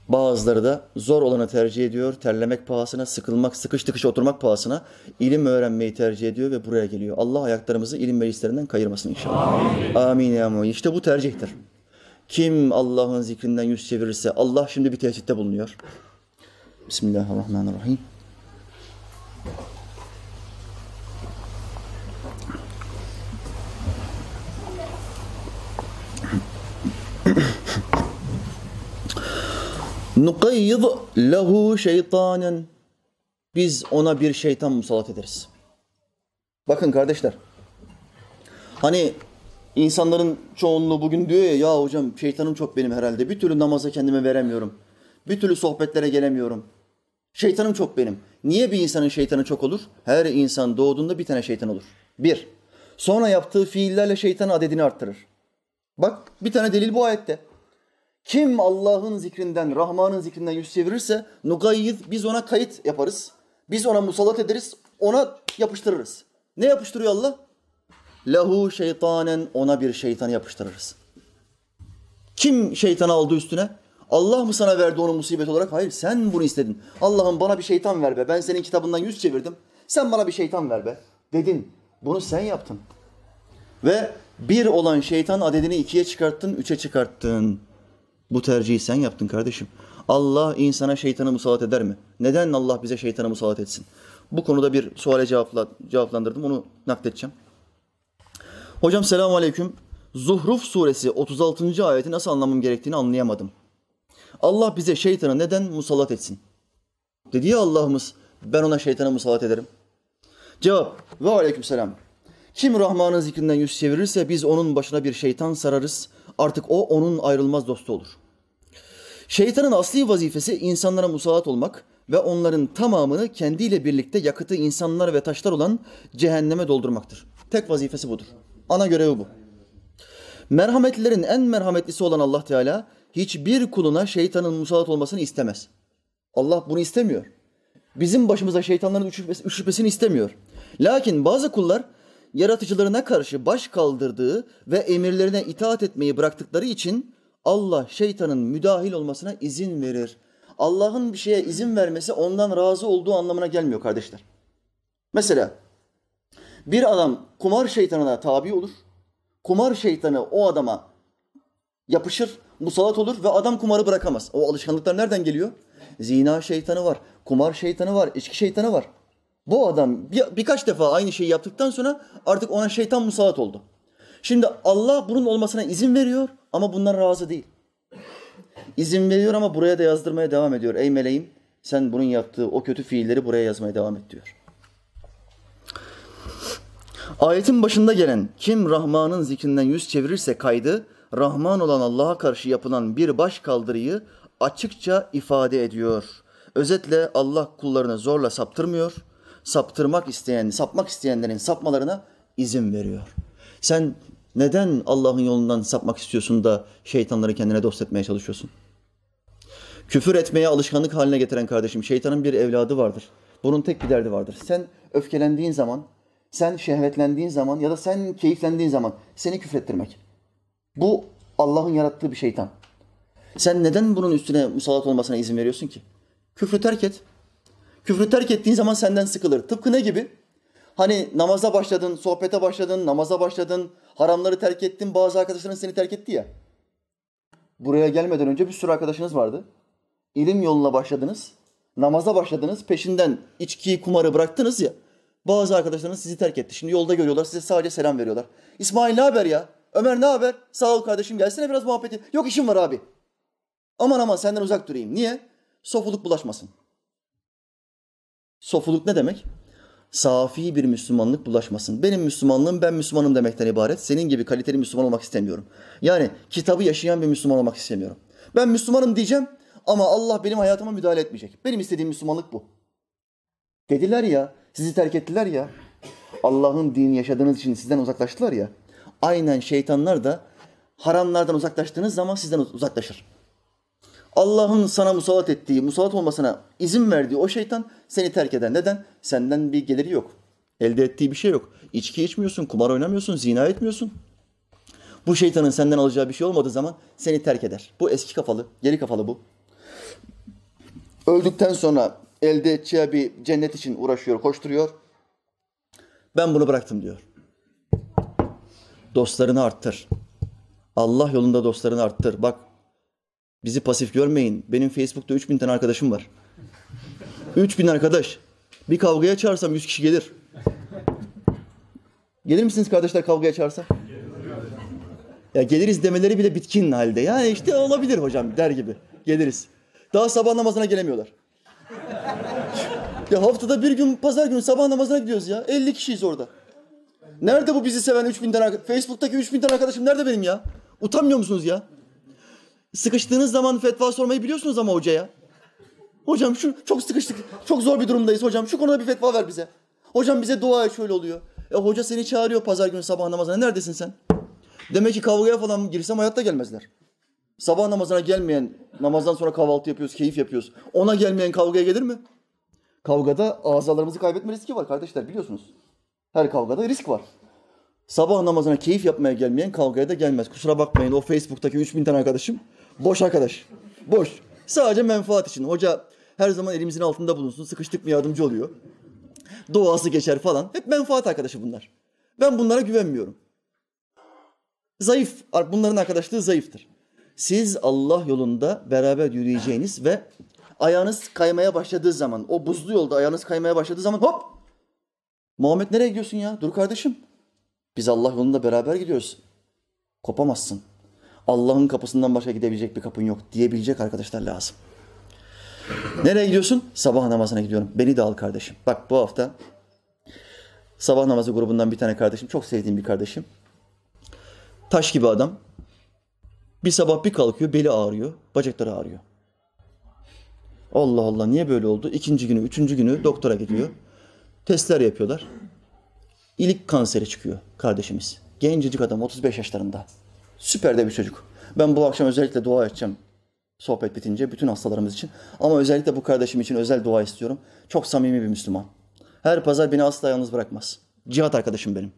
Bazıları da zor olanı tercih ediyor. Terlemek pahasına, sıkılmak, sıkış tıkış oturmak pahasına ilim öğrenmeyi tercih ediyor ve buraya geliyor. Allah ayaklarımızı ilim meclislerinden kayırmasın inşallah. Amin, Amin ya. İşte bu tercihtir. Kim Allah'ın zikrinden yüz çevirirse Allah şimdi bir tehditte bulunuyor. Bismillahirrahmanirrahim. Nukayyid lehu şeytanen. Biz ona bir şeytan musallat ederiz. Bakın kardeşler. Hani insanların çoğunluğu bugün diyor ya ya hocam şeytanım çok benim herhalde. Bir türlü namaza kendime veremiyorum. Bir türlü sohbetlere gelemiyorum. Şeytanım çok benim. Niye bir insanın şeytanı çok olur? Her insan doğduğunda bir tane şeytan olur. Bir. Sonra yaptığı fiillerle şeytanın adedini arttırır. Bak bir tane delil bu ayette. Kim Allah'ın zikrinden, Rahman'ın zikrinden yüz çevirirse nugayyid biz ona kayıt yaparız. Biz ona musallat ederiz, ona yapıştırırız. Ne yapıştırıyor Allah? Lehu şeytanen ona bir şeytan yapıştırırız. Kim şeytanı aldı üstüne? Allah mı sana verdi onu musibet olarak? Hayır sen bunu istedin. Allah'ım bana bir şeytan ver be. Ben senin kitabından yüz çevirdim. Sen bana bir şeytan ver be. Dedin. Bunu sen yaptın. Ve bir olan şeytan adedini ikiye çıkarttın, üçe çıkarttın. Bu tercihi sen yaptın kardeşim. Allah insana şeytanı musallat eder mi? Neden Allah bize şeytanı musallat etsin? Bu konuda bir suale cevapla, cevaplandırdım. Onu nakledeceğim. Hocam selamun aleyküm. Zuhruf suresi 36. ayeti nasıl anlamam gerektiğini anlayamadım. Allah bize şeytanı neden musallat etsin? Dedi ya Allah'ımız ben ona şeytanı musallat ederim. Cevap ve aleyküm selam. Kim Rahman'ın zikrinden yüz çevirirse biz onun başına bir şeytan sararız. Artık o onun ayrılmaz dostu olur. Şeytanın asli vazifesi insanlara musallat olmak ve onların tamamını kendiyle birlikte yakıtı insanlar ve taşlar olan cehenneme doldurmaktır. Tek vazifesi budur. Ana görevi bu. Merhametlilerin en merhametlisi olan Allah Teala hiçbir kuluna şeytanın musallat olmasını istemez. Allah bunu istemiyor. Bizim başımıza şeytanların üşütmesini istemiyor. Lakin bazı kullar yaratıcılarına karşı baş kaldırdığı ve emirlerine itaat etmeyi bıraktıkları için Allah şeytanın müdahil olmasına izin verir. Allah'ın bir şeye izin vermesi ondan razı olduğu anlamına gelmiyor kardeşler. Mesela bir adam kumar şeytanına tabi olur. Kumar şeytanı o adama yapışır, musallat olur ve adam kumarı bırakamaz. O alışkanlıklar nereden geliyor? Zina şeytanı var, kumar şeytanı var, içki şeytanı var. Bu adam bir, birkaç defa aynı şeyi yaptıktan sonra artık ona şeytan musallat oldu. Şimdi Allah bunun olmasına izin veriyor ama bundan razı değil. İzin veriyor ama buraya da yazdırmaya devam ediyor. Ey meleğim sen bunun yaptığı o kötü fiilleri buraya yazmaya devam et diyor. Ayetin başında gelen kim Rahman'ın zikrinden yüz çevirirse kaydı, Rahman olan Allah'a karşı yapılan bir baş kaldırıyı açıkça ifade ediyor. Özetle Allah kullarını zorla saptırmıyor, saptırmak isteyen, sapmak isteyenlerin sapmalarına izin veriyor. Sen neden Allah'ın yolundan sapmak istiyorsun da şeytanları kendine dost etmeye çalışıyorsun? Küfür etmeye alışkanlık haline getiren kardeşim, şeytanın bir evladı vardır. Bunun tek bir derdi vardır. Sen öfkelendiğin zaman, sen şehvetlendiğin zaman ya da sen keyiflendiğin zaman seni küfrettirmek. Bu Allah'ın yarattığı bir şeytan. Sen neden bunun üstüne musallat olmasına izin veriyorsun ki? Küfrü terk et. Küfrü terk ettiğin zaman senden sıkılır. Tıpkı ne gibi? Hani namaza başladın, sohbete başladın, namaza başladın, haramları terk ettin, bazı arkadaşların seni terk etti ya. Buraya gelmeden önce bir sürü arkadaşınız vardı. İlim yoluna başladınız, namaza başladınız, peşinden içkiyi, kumarı bıraktınız ya. Bazı arkadaşlarınız sizi terk etti. Şimdi yolda görüyorlar, size sadece selam veriyorlar. İsmail ne haber ya? Ömer ne haber? Sağ ol kardeşim gelsene biraz muhabbeti. Yok işim var abi. Aman aman senden uzak durayım. Niye? Sofuluk bulaşmasın. Sofuluk ne demek? Safi bir Müslümanlık bulaşmasın. Benim Müslümanlığım ben Müslümanım demekten ibaret. Senin gibi kaliteli Müslüman olmak istemiyorum. Yani kitabı yaşayan bir Müslüman olmak istemiyorum. Ben Müslümanım diyeceğim ama Allah benim hayatıma müdahale etmeyecek. Benim istediğim Müslümanlık bu. Dediler ya, sizi terk ettiler ya. Allah'ın dini yaşadığınız için sizden uzaklaştılar ya. Aynen şeytanlar da haramlardan uzaklaştığınız zaman sizden uzaklaşır. Allah'ın sana musallat ettiği, musallat olmasına izin verdiği o şeytan seni terk eder. Neden? Senden bir geliri yok. Elde ettiği bir şey yok. İçki içmiyorsun, kumar oynamıyorsun, zina etmiyorsun. Bu şeytanın senden alacağı bir şey olmadığı zaman seni terk eder. Bu eski kafalı, geri kafalı bu. Öldükten sonra elde edeceği bir cennet için uğraşıyor, koşturuyor. Ben bunu bıraktım diyor. Dostlarını arttır. Allah yolunda dostlarını arttır. Bak bizi pasif görmeyin. Benim Facebook'ta 3000 tane arkadaşım var. 3000 arkadaş. Bir kavgaya çağırsam 100 kişi gelir. Gelir misiniz kardeşler kavgaya çağırsa? Ya geliriz demeleri bile bitkin halde. Yani işte olabilir hocam der gibi. Geliriz. Daha sabah namazına gelemiyorlar. ya haftada bir gün pazar günü sabah namazına gidiyoruz ya. 50 kişiyiz orada. Nerede bu bizi seven 3000 tane Facebook'taki 3000 tane arkadaşım nerede benim ya? Utanmıyor musunuz ya? Sıkıştığınız zaman fetva sormayı biliyorsunuz ama hocaya. Hocam şu çok sıkıştık. Çok zor bir durumdayız hocam. Şu konuda bir fetva ver bize. Hocam bize dua et şöyle oluyor. E hoca seni çağırıyor pazar günü sabah namazına. Neredesin sen? Demek ki kavgaya falan girsem hayatta gelmezler. Sabah namazına gelmeyen, namazdan sonra kahvaltı yapıyoruz, keyif yapıyoruz. Ona gelmeyen kavgaya gelir mi? Kavgada azalarımızı kaybetme riski var kardeşler biliyorsunuz. Her kavgada risk var. Sabah namazına keyif yapmaya gelmeyen kavgaya da gelmez. Kusura bakmayın o Facebook'taki 3000 tane arkadaşım boş arkadaş. Boş. Sadece menfaat için. Hoca her zaman elimizin altında bulunsun. Sıkıştık mı yardımcı oluyor. Doğası geçer falan. Hep menfaat arkadaşı bunlar. Ben bunlara güvenmiyorum. Zayıf. Bunların arkadaşlığı zayıftır. Siz Allah yolunda beraber yürüyeceğiniz ve ayağınız kaymaya başladığı zaman, o buzlu yolda ayağınız kaymaya başladığı zaman hop! Muhammed nereye gidiyorsun ya? Dur kardeşim. Biz Allah yolunda beraber gidiyoruz. Kopamazsın. Allah'ın kapısından başka gidebilecek bir kapın yok diyebilecek arkadaşlar lazım. Nereye gidiyorsun? Sabah namazına gidiyorum. Beni de al kardeşim. Bak bu hafta sabah namazı grubundan bir tane kardeşim, çok sevdiğim bir kardeşim. Taş gibi adam. Bir sabah bir kalkıyor, beli ağrıyor, bacakları ağrıyor. Allah Allah niye böyle oldu? İkinci günü, üçüncü günü doktora gidiyor. Testler yapıyorlar. İlik kanseri çıkıyor kardeşimiz. Gencecik adam 35 yaşlarında. Süper de bir çocuk. Ben bu akşam özellikle dua edeceğim sohbet bitince bütün hastalarımız için. Ama özellikle bu kardeşim için özel dua istiyorum. Çok samimi bir Müslüman. Her pazar beni asla yalnız bırakmaz. Cihat arkadaşım benim.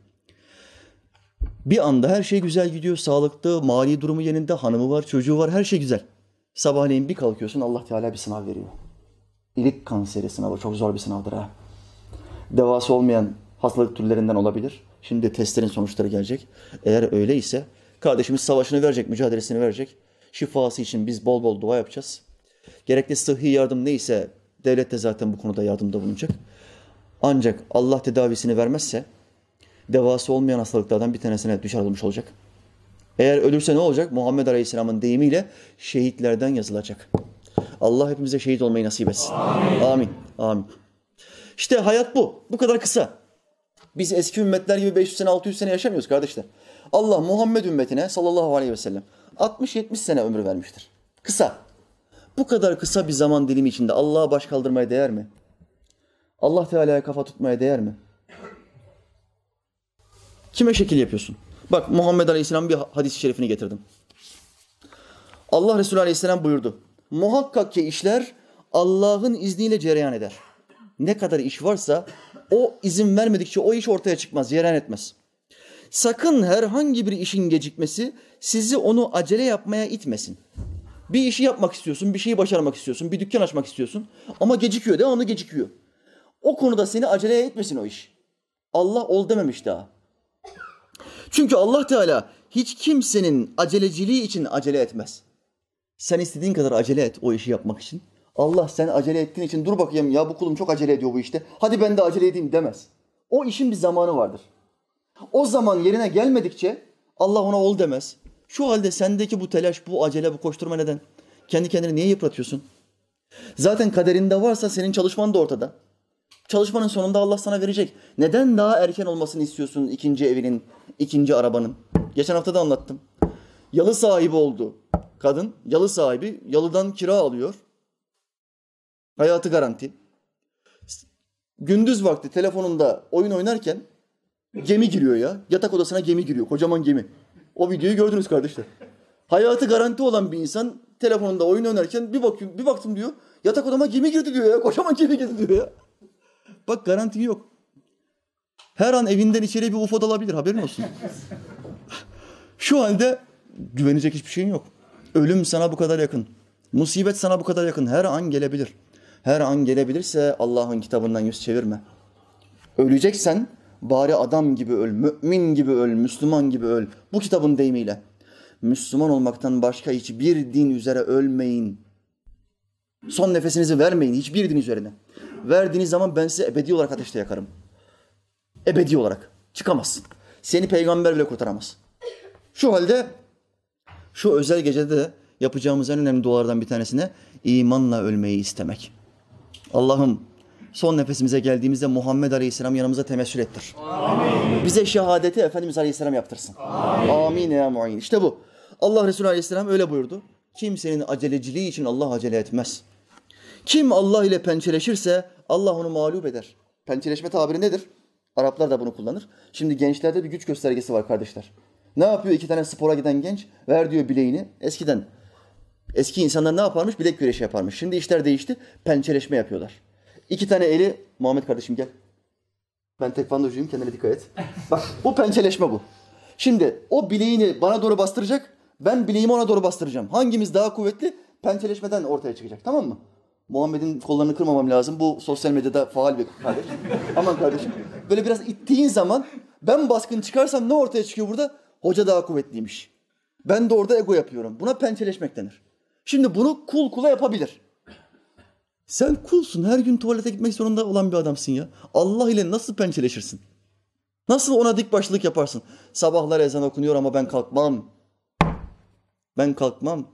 Bir anda her şey güzel gidiyor. Sağlıklı, mali durumu yerinde, hanımı var, çocuğu var, her şey güzel. Sabahleyin bir kalkıyorsun Allah Teala bir sınav veriyor. İlik kanseri sınavı çok zor bir sınavdır ha. Devası olmayan hastalık türlerinden olabilir. Şimdi testlerin sonuçları gelecek. Eğer öyleyse kardeşimiz savaşını verecek, mücadelesini verecek. Şifası için biz bol bol dua yapacağız. Gerekli sıhhi yardım neyse devlet de zaten bu konuda yardımda bulunacak. Ancak Allah tedavisini vermezse devası olmayan hastalıklardan bir tanesine düşer olmuş olacak. Eğer ölürse ne olacak? Muhammed Aleyhisselam'ın deyimiyle şehitlerden yazılacak. Allah hepimize şehit olmayı nasip etsin. Amin. Amin. Amin. İşte hayat bu. Bu kadar kısa. Biz eski ümmetler gibi 500 sene 600 sene yaşamıyoruz kardeşler. Allah Muhammed ümmetine sallallahu aleyhi ve sellem 60-70 sene ömür vermiştir. Kısa. Bu kadar kısa bir zaman dilimi içinde Allah'a baş kaldırmaya değer mi? Allah Teala'ya kafa tutmaya değer mi? Kime şekil yapıyorsun? Bak Muhammed Aleyhisselam bir hadis-i şerifini getirdim. Allah Resulü Aleyhisselam buyurdu. Muhakkak ki işler Allah'ın izniyle cereyan eder. Ne kadar iş varsa o izin vermedikçe o iş ortaya çıkmaz, cereyan etmez. Sakın herhangi bir işin gecikmesi sizi onu acele yapmaya itmesin. Bir işi yapmak istiyorsun, bir şeyi başarmak istiyorsun, bir dükkan açmak istiyorsun ama gecikiyor, devamlı gecikiyor. O konuda seni aceleye etmesin o iş. Allah ol dememiş daha. Çünkü Allah Teala hiç kimsenin aceleciliği için acele etmez. Sen istediğin kadar acele et o işi yapmak için. Allah sen acele ettiğin için dur bakayım ya bu kulum çok acele ediyor bu işte. Hadi ben de acele edeyim demez. O işin bir zamanı vardır. O zaman yerine gelmedikçe Allah ona ol demez. Şu halde sendeki bu telaş, bu acele, bu koşturma neden? Kendi kendini niye yıpratıyorsun? Zaten kaderinde varsa senin çalışman da ortada. Çalışmanın sonunda Allah sana verecek. Neden daha erken olmasını istiyorsun ikinci evinin, ikinci arabanın? Geçen hafta da anlattım. Yalı sahibi oldu. Kadın yalı sahibi yalıdan kira alıyor. Hayatı garanti. Gündüz vakti telefonunda oyun oynarken gemi giriyor ya. Yatak odasına gemi giriyor. Kocaman gemi. O videoyu gördünüz kardeşler. Hayatı garanti olan bir insan telefonunda oyun oynarken bir bakıyorum, bir baktım diyor. Yatak odama gemi girdi diyor ya. Kocaman gemi girdi diyor ya. Bak garanti yok. Her an evinden içeri bir UFO dalabilir haberin olsun. Şu halde güvenecek hiçbir şeyin yok. Ölüm sana bu kadar yakın. Musibet sana bu kadar yakın. Her an gelebilir. Her an gelebilirse Allah'ın kitabından yüz çevirme. Öleceksen bari adam gibi öl, mümin gibi öl, Müslüman gibi öl. Bu kitabın deyimiyle. Müslüman olmaktan başka hiçbir din üzere ölmeyin. Son nefesinizi vermeyin hiçbir din üzerine. Verdiğiniz zaman ben sizi ebedi olarak ateşte yakarım. Ebedi olarak. Çıkamazsın. Seni peygamber bile kurtaramaz. Şu halde şu özel gecede de yapacağımız en önemli dualardan bir tanesine imanla ölmeyi istemek. Allah'ım son nefesimize geldiğimizde Muhammed Aleyhisselam yanımıza temessül ettir. Amin. Bize şehadeti Efendimiz Aleyhisselam yaptırsın. Amin, Amin ya muin. İşte bu. Allah Resulü Aleyhisselam öyle buyurdu. Kimsenin aceleciliği için Allah acele etmez. Kim Allah ile pençeleşirse Allah onu mağlup eder. Pençeleşme tabiri nedir? Araplar da bunu kullanır. Şimdi gençlerde bir güç göstergesi var kardeşler. Ne yapıyor iki tane spora giden genç? Ver diyor bileğini. Eskiden eski insanlar ne yaparmış? Bilek güreşi yaparmış. Şimdi işler değişti. Pençeleşme yapıyorlar. İki tane eli Muhammed kardeşim gel. Ben tekvandocuyum kendine dikkat et. Bak bu pençeleşme bu. Şimdi o bileğini bana doğru bastıracak. Ben bileğimi ona doğru bastıracağım. Hangimiz daha kuvvetli? Pençeleşmeden ortaya çıkacak. Tamam mı? Muhammed'in kollarını kırmamam lazım. Bu sosyal medyada faal bir kardeş. Aman kardeşim. Böyle biraz ittiğin zaman ben baskın çıkarsam ne ortaya çıkıyor burada? Hoca daha kuvvetliymiş. Ben de orada ego yapıyorum. Buna pençeleşmek denir. Şimdi bunu kul kula yapabilir. Sen kulsun. Her gün tuvalete gitmek zorunda olan bir adamsın ya. Allah ile nasıl pençeleşirsin? Nasıl ona dik başlık yaparsın? Sabahlar ezan okunuyor ama ben kalkmam. Ben kalkmam.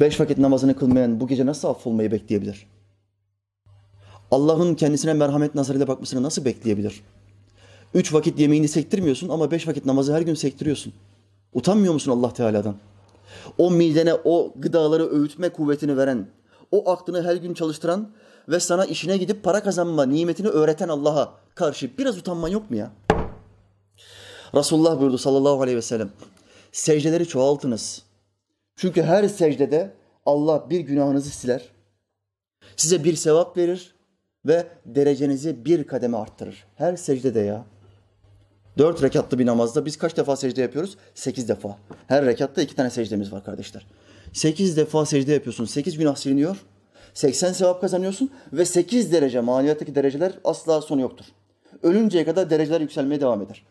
Beş vakit namazını kılmayan bu gece nasıl affolmayı bekleyebilir? Allah'ın kendisine merhamet nazarıyla bakmasını nasıl bekleyebilir? Üç vakit yemeğini sektirmiyorsun ama beş vakit namazı her gün sektiriyorsun. Utanmıyor musun Allah Teala'dan? O midene o gıdaları öğütme kuvvetini veren, o aklını her gün çalıştıran ve sana işine gidip para kazanma nimetini öğreten Allah'a karşı biraz utanman yok mu ya? Resulullah buyurdu sallallahu aleyhi ve sellem. Secdeleri çoğaltınız. Çünkü her secdede Allah bir günahınızı siler. Size bir sevap verir ve derecenizi bir kademe arttırır. Her secdede ya. Dört rekatlı bir namazda biz kaç defa secde yapıyoruz? Sekiz defa. Her rekatta iki tane secdemiz var kardeşler. Sekiz defa secde yapıyorsun. Sekiz günah siliniyor. Seksen sevap kazanıyorsun ve sekiz derece maliyattaki dereceler asla sonu yoktur. Ölünceye kadar dereceler yükselmeye devam eder.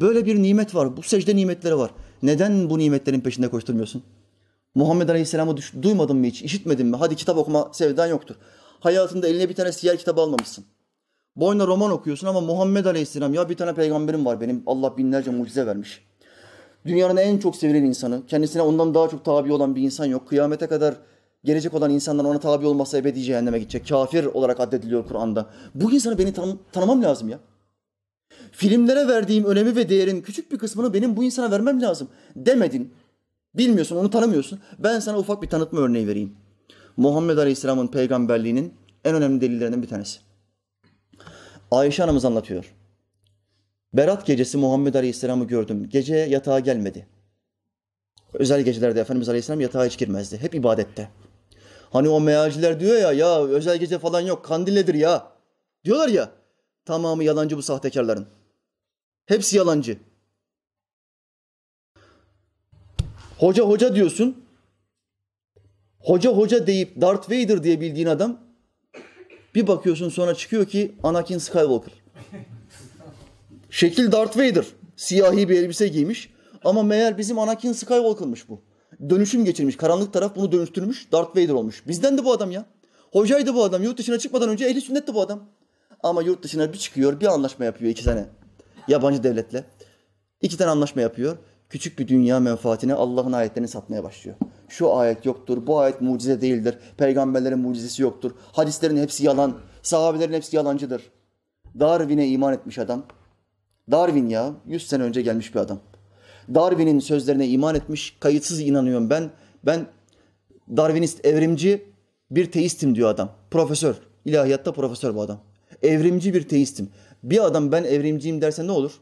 Böyle bir nimet var. Bu secde nimetleri var. Neden bu nimetlerin peşinde koşturmuyorsun? Muhammed Aleyhisselam'ı duymadın mı hiç? İşitmedin mi? Hadi kitap okuma sevdan yoktur. Hayatında eline bir tane siyer kitabı almamışsın. Boyuna roman okuyorsun ama Muhammed Aleyhisselam ya bir tane peygamberim var benim. Allah binlerce mucize vermiş. Dünyanın en çok sevilen insanı. Kendisine ondan daha çok tabi olan bir insan yok. Kıyamete kadar gelecek olan insanlar ona tabi olmazsa ebedi cehenneme gidecek. Kafir olarak addediliyor Kur'an'da. Bu insanı beni tan- tanımam lazım ya. Filmlere verdiğim önemi ve değerin küçük bir kısmını benim bu insana vermem lazım. Demedin. Bilmiyorsun, onu tanımıyorsun. Ben sana ufak bir tanıtma örneği vereyim. Muhammed Aleyhisselam'ın peygamberliğinin en önemli delillerinden bir tanesi. Ayşe anamız anlatıyor. Berat gecesi Muhammed Aleyhisselam'ı gördüm. Gece yatağa gelmedi. Özel gecelerde Efendimiz Aleyhisselam yatağa hiç girmezdi. Hep ibadette. Hani o mealciler diyor ya, ya özel gece falan yok, kandilledir ya. Diyorlar ya, tamamı yalancı bu sahtekarların. Hepsi yalancı. Hoca hoca diyorsun. Hoca hoca deyip Darth Vader diye bildiğin adam bir bakıyorsun sonra çıkıyor ki Anakin Skywalker. Şekil Darth Vader. Siyahi bir elbise giymiş. Ama meğer bizim Anakin Skywalker'mış bu. Dönüşüm geçirmiş. Karanlık taraf bunu dönüştürmüş. Darth Vader olmuş. Bizden de bu adam ya. Hocaydı bu adam. Yurt dışına çıkmadan önce ehli sünnetti bu adam. Ama yurt dışına bir çıkıyor, bir anlaşma yapıyor iki tane. Yabancı devletle. İki tane anlaşma yapıyor. Küçük bir dünya menfaatine Allah'ın ayetlerini satmaya başlıyor. Şu ayet yoktur, bu ayet mucize değildir, peygamberlerin mucizesi yoktur, hadislerin hepsi yalan, sahabelerin hepsi yalancıdır. Darwin'e iman etmiş adam. Darwin ya, 100 sene önce gelmiş bir adam. Darwin'in sözlerine iman etmiş, kayıtsız inanıyorum ben. Ben Darwinist, evrimci bir teistim diyor adam. Profesör, ilahiyatta profesör bu adam. Evrimci bir teistim. Bir adam ben evrimciyim derse ne olur?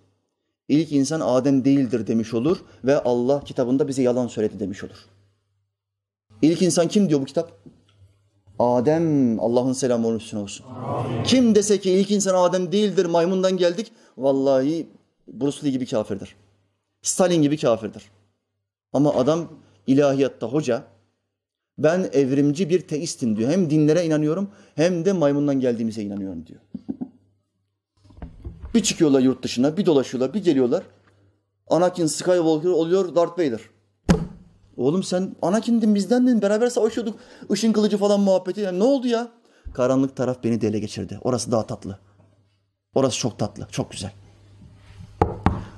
İlk insan Adem değildir demiş olur ve Allah kitabında bize yalan söyledi demiş olur. İlk insan kim diyor bu kitap? Adem, Allah'ın selamı onun üstüne olsun. Amin. Kim dese ki ilk insan Adem değildir, maymundan geldik, vallahi Bruce Lee gibi kafirdir. Stalin gibi kafirdir. Ama adam ilahiyatta hoca, ben evrimci bir teistim diyor. Hem dinlere inanıyorum hem de maymundan geldiğimize inanıyorum diyor. Bir çıkıyorlar yurt dışına, bir dolaşıyorlar, bir geliyorlar. Anakin Skywalker oluyor Darth Vader. Oğlum sen Anakin'din bizdendin, beraber savaşıyorduk. Işın kılıcı falan muhabbeti. Yani ne oldu ya? Karanlık taraf beni de ele geçirdi. Orası daha tatlı. Orası çok tatlı, çok güzel.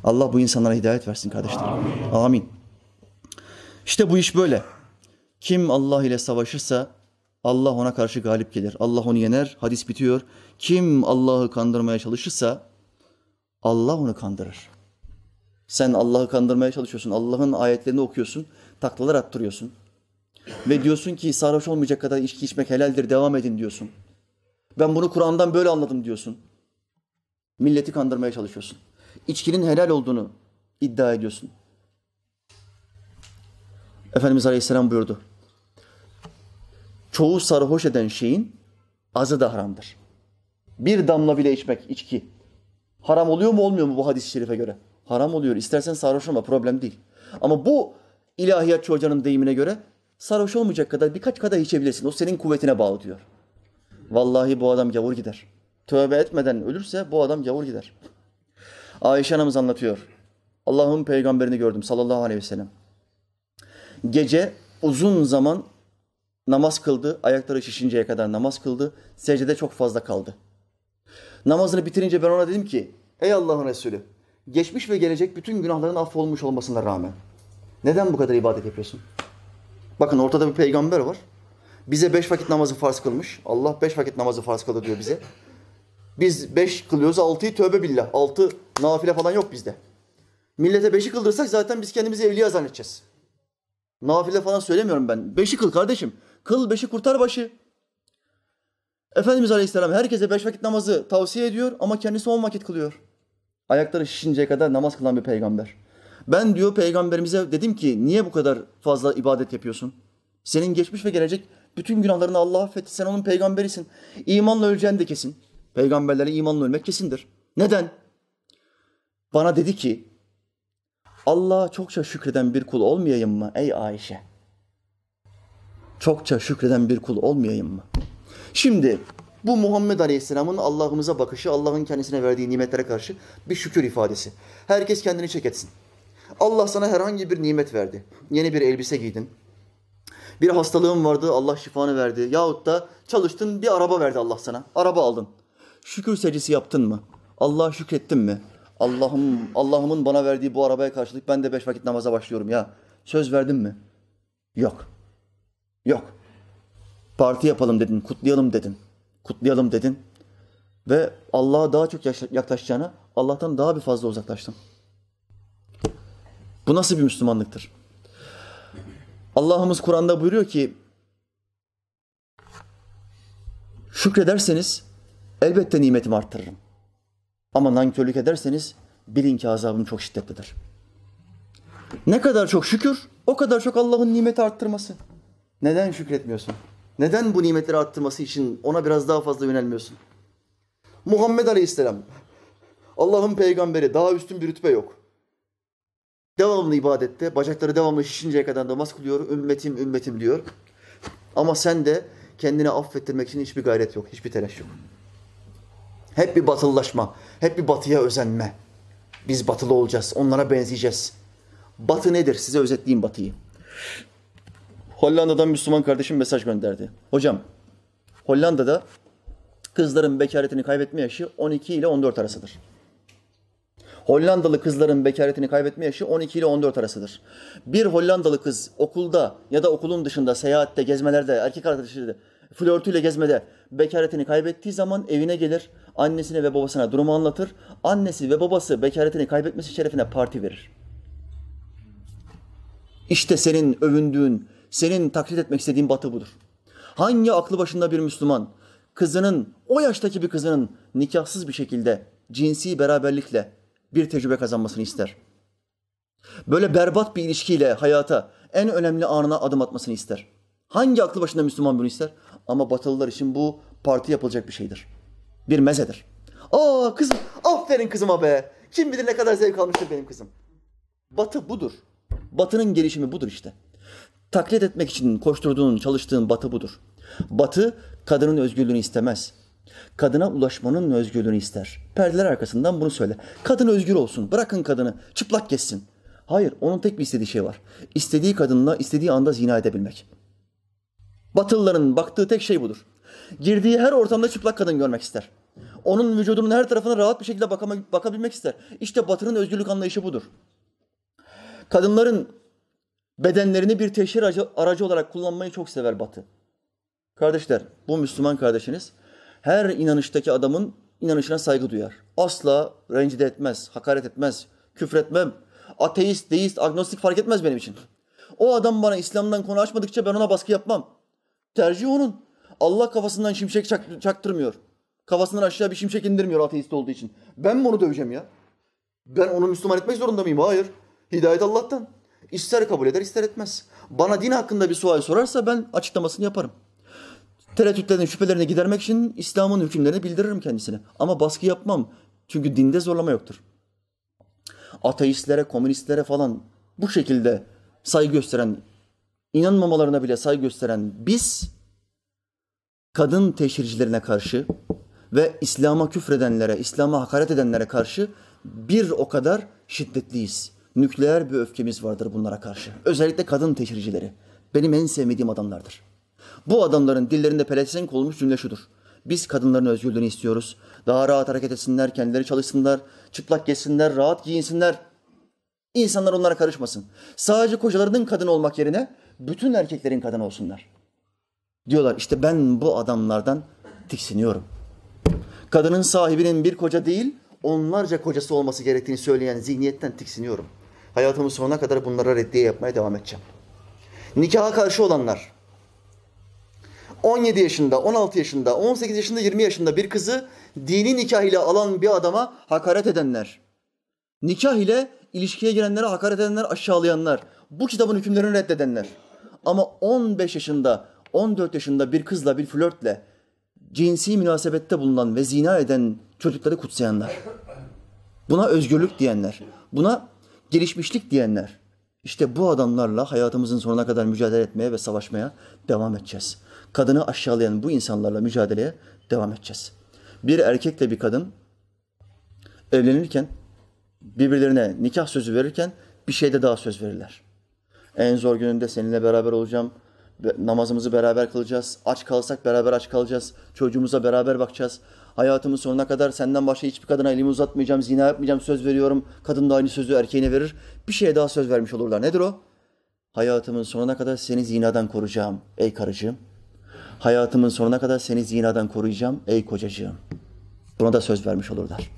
Allah bu insanlara hidayet versin kardeşlerim. Amin. Amin. İşte bu iş böyle. Kim Allah ile savaşırsa Allah ona karşı galip gelir. Allah onu yener. Hadis bitiyor. Kim Allah'ı kandırmaya çalışırsa Allah onu kandırır. Sen Allah'ı kandırmaya çalışıyorsun. Allah'ın ayetlerini okuyorsun. Taklalar attırıyorsun. Ve diyorsun ki sarhoş olmayacak kadar içki içmek helaldir. Devam edin diyorsun. Ben bunu Kur'an'dan böyle anladım diyorsun. Milleti kandırmaya çalışıyorsun. İçkinin helal olduğunu iddia ediyorsun. Efendimiz Aleyhisselam buyurdu. Çoğu sarhoş eden şeyin azı da haramdır. Bir damla bile içmek, içki. Haram oluyor mu olmuyor mu bu hadis-i şerife göre? Haram oluyor. İstersen sarhoş olma problem değil. Ama bu ilahiyatçı hocanın deyimine göre sarhoş olmayacak kadar birkaç kadar içebilirsin. O senin kuvvetine bağlı diyor. Vallahi bu adam gavur gider. Tövbe etmeden ölürse bu adam gavur gider. Ayşe anamız anlatıyor. Allah'ın peygamberini gördüm sallallahu aleyhi ve sellem. Gece uzun zaman namaz kıldı. Ayakları şişinceye kadar namaz kıldı. Secdede çok fazla kaldı. Namazını bitirince ben ona dedim ki ey Allah'ın Resulü geçmiş ve gelecek bütün günahların affolmuş olmasına rağmen neden bu kadar ibadet yapıyorsun? Bakın ortada bir peygamber var. Bize beş vakit namazı farz kılmış. Allah beş vakit namazı farz kıldı diyor bize. Biz beş kılıyoruz, altıyı tövbe billah. Altı nafile falan yok bizde. Millete beşi kıldırsak zaten biz kendimizi evliya zannedeceğiz. Nafile falan söylemiyorum ben. Beşi kıl kardeşim. Kıl beşi kurtar başı. Efendimiz Aleyhisselam herkese beş vakit namazı tavsiye ediyor ama kendisi on vakit kılıyor. Ayakları şişinceye kadar namaz kılan bir peygamber. Ben diyor peygamberimize dedim ki niye bu kadar fazla ibadet yapıyorsun? Senin geçmiş ve gelecek bütün günahlarını Allah affetti. Sen onun peygamberisin. İmanla öleceğin de kesin. Peygamberlere imanla ölmek kesindir. Neden? Bana dedi ki Allah'a çokça şükreden bir kul olmayayım mı ey Ayşe? Çokça şükreden bir kul olmayayım mı? Şimdi bu Muhammed Aleyhisselam'ın Allah'ımıza bakışı, Allah'ın kendisine verdiği nimetlere karşı bir şükür ifadesi. Herkes kendini çek etsin. Allah sana herhangi bir nimet verdi. Yeni bir elbise giydin. Bir hastalığın vardı, Allah şifanı verdi. Yahut da çalıştın, bir araba verdi Allah sana. Araba aldın. Şükür secdesi yaptın mı? Allah'a şükrettin mi? Allah'ım Allah'ımın bana verdiği bu arabaya karşılık ben de beş vakit namaza başlıyorum ya. Söz verdin mi? Yok. Yok. Parti yapalım dedin, kutlayalım dedin. Kutlayalım dedin. Ve Allah'a daha çok yaklaşacağına Allah'tan daha bir fazla uzaklaştın. Bu nasıl bir Müslümanlıktır? Allah'ımız Kur'an'da buyuruyor ki şükrederseniz elbette nimetimi arttırırım. Ama nankörlük ederseniz bilin ki azabım çok şiddetlidir. Ne kadar çok şükür, o kadar çok Allah'ın nimeti arttırması. Neden şükretmiyorsun? Neden bu nimetleri arttırması için ona biraz daha fazla yönelmiyorsun? Muhammed Aleyhisselam, Allah'ın peygamberi, daha üstün bir rütbe yok. Devamlı ibadette, bacakları devamlı şişinceye kadar namaz kılıyor, ümmetim ümmetim diyor. Ama sen de kendini affettirmek için hiçbir gayret yok, hiçbir telaş yok. Hep bir batılılaşma, hep bir batıya özenme. Biz batılı olacağız, onlara benzeyeceğiz. Batı nedir? Size özetleyeyim batıyı. Hollanda'dan Müslüman kardeşim mesaj gönderdi. Hocam, Hollanda'da kızların bekaretini kaybetme yaşı 12 ile 14 arasıdır. Hollandalı kızların bekaretini kaybetme yaşı 12 ile 14 arasıdır. Bir Hollandalı kız okulda ya da okulun dışında seyahatte, gezmelerde, erkek arkadaşıyla flörtüyle gezmede bekaretini kaybettiği zaman evine gelir, annesine ve babasına durumu anlatır. Annesi ve babası bekaretini kaybetmesi şerefine parti verir. İşte senin övündüğün, senin taklit etmek istediğin batı budur. Hangi aklı başında bir Müslüman kızının, o yaştaki bir kızının nikahsız bir şekilde cinsi beraberlikle bir tecrübe kazanmasını ister? Böyle berbat bir ilişkiyle hayata en önemli anına adım atmasını ister. Hangi aklı başında Müslüman bunu ister? Ama Batılılar için bu parti yapılacak bir şeydir. Bir mezedir. Aa kızım, aferin kızıma be. Kim bilir ne kadar zevk almıştır benim kızım. Batı budur. Batının gelişimi budur işte. Taklit etmek için koşturduğun, çalıştığın batı budur. Batı kadının özgürlüğünü istemez. Kadına ulaşmanın özgürlüğünü ister. Perdeler arkasından bunu söyle. Kadın özgür olsun. Bırakın kadını. Çıplak geçsin. Hayır, onun tek bir istediği şey var. İstediği kadınla istediği anda zina edebilmek. Batılıların baktığı tek şey budur. Girdiği her ortamda çıplak kadın görmek ister. Onun vücudunun her tarafına rahat bir şekilde bakabilmek ister. İşte Batı'nın özgürlük anlayışı budur. Kadınların bedenlerini bir teşhir aracı, olarak kullanmayı çok sever Batı. Kardeşler, bu Müslüman kardeşiniz her inanıştaki adamın inanışına saygı duyar. Asla rencide etmez, hakaret etmez, küfretmem. Ateist, deist, agnostik fark etmez benim için. O adam bana İslam'dan konu açmadıkça ben ona baskı yapmam. Tercih onun. Allah kafasından şimşek çak, çaktırmıyor. Kafasından aşağı bir şimşek indirmiyor ateist olduğu için. Ben mi onu döveceğim ya? Ben onu Müslüman etmek zorunda mıyım? Hayır. Hidayet Allah'tan. İster kabul eder ister etmez. Bana din hakkında bir sual sorarsa ben açıklamasını yaparım. Tereddütlerini, şüphelerini gidermek için İslam'ın hükümlerini bildiririm kendisine. Ama baskı yapmam. Çünkü dinde zorlama yoktur. Ateistlere, komünistlere falan bu şekilde saygı gösteren, inanmamalarına bile saygı gösteren biz kadın teşhircilerine karşı ve İslam'a küfredenlere, İslam'a hakaret edenlere karşı bir o kadar şiddetliyiz. Nükleer bir öfkemiz vardır bunlara karşı. Özellikle kadın teşhircileri. Benim en sevmediğim adamlardır. Bu adamların dillerinde pelesenk olmuş cümle şudur. Biz kadınların özgürlüğünü istiyoruz. Daha rahat hareket etsinler, kendileri çalışsınlar, çıplak geçsinler, rahat giyinsinler. İnsanlar onlara karışmasın. Sadece kocalarının kadın olmak yerine bütün erkeklerin kadın olsunlar. Diyorlar işte ben bu adamlardan tiksiniyorum. Kadının sahibinin bir koca değil, onlarca kocası olması gerektiğini söyleyen zihniyetten tiksiniyorum. Hayatımın sonuna kadar bunlara reddiye yapmaya devam edeceğim. Nikaha karşı olanlar, 17 yaşında, 16 yaşında, 18 yaşında, 20 yaşında bir kızı dini nikah ile alan bir adama hakaret edenler, nikah ile ilişkiye girenlere hakaret edenler, aşağılayanlar, bu kitabın hükümlerini reddedenler. Ama 15 yaşında, 14 yaşında bir kızla, bir flörtle cinsi münasebette bulunan ve zina eden çocukları kutsayanlar. Buna özgürlük diyenler, buna gelişmişlik diyenler. İşte bu adamlarla hayatımızın sonuna kadar mücadele etmeye ve savaşmaya devam edeceğiz. Kadını aşağılayan bu insanlarla mücadeleye devam edeceğiz. Bir erkekle bir kadın evlenirken birbirlerine nikah sözü verirken bir şeyde daha söz verirler. En zor gününde seninle beraber olacağım. Namazımızı beraber kılacağız. Aç kalsak beraber aç kalacağız. Çocuğumuza beraber bakacağız. Hayatımın sonuna kadar senden başka hiçbir kadına elimi uzatmayacağım, zina yapmayacağım, söz veriyorum. Kadın da aynı sözü erkeğine verir. Bir şeye daha söz vermiş olurlar. Nedir o? Hayatımın sonuna kadar seni zinadan koruyacağım ey karıcığım. Hayatımın sonuna kadar seni zinadan koruyacağım ey kocacığım. Buna da söz vermiş olurlar.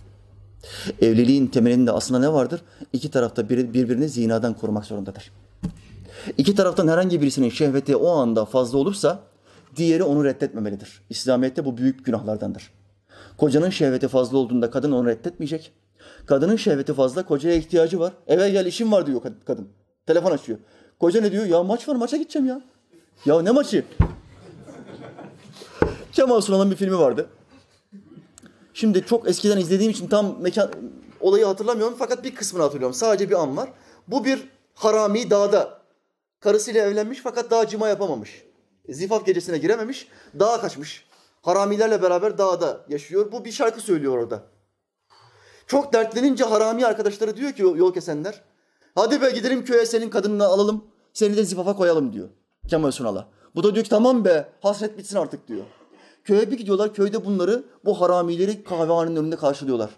Evliliğin temelinde aslında ne vardır? İki tarafta birbirini zinadan korumak zorundadır. İki taraftan herhangi birisinin şehveti o anda fazla olursa diğeri onu reddetmemelidir. İslamiyet'te bu büyük günahlardandır. Kocanın şehveti fazla olduğunda kadın onu reddetmeyecek. Kadının şehveti fazla, kocaya ihtiyacı var. Eve gel işim var diyor kadın. Telefon açıyor. Koca ne diyor? Ya maç var maça gideceğim ya. Ya ne maçı? Kemal Sunal'ın bir filmi vardı. Şimdi çok eskiden izlediğim için tam mekan olayı hatırlamıyorum fakat bir kısmını hatırlıyorum. Sadece bir an var. Bu bir harami dağda. Karısıyla evlenmiş fakat daha cima yapamamış. Zifaf gecesine girememiş. Dağa kaçmış. Haramilerle beraber dağda yaşıyor. Bu bir şarkı söylüyor orada. Çok dertlenince harami arkadaşları diyor ki yol kesenler. Hadi be gidelim köye senin kadınını alalım. Seni de zifafa koyalım diyor Kemal Sunal'a. Bu da diyor ki tamam be hasret bitsin artık diyor. Köye bir gidiyorlar. Köyde bunları bu haramileri kahvehanenin önünde karşılıyorlar.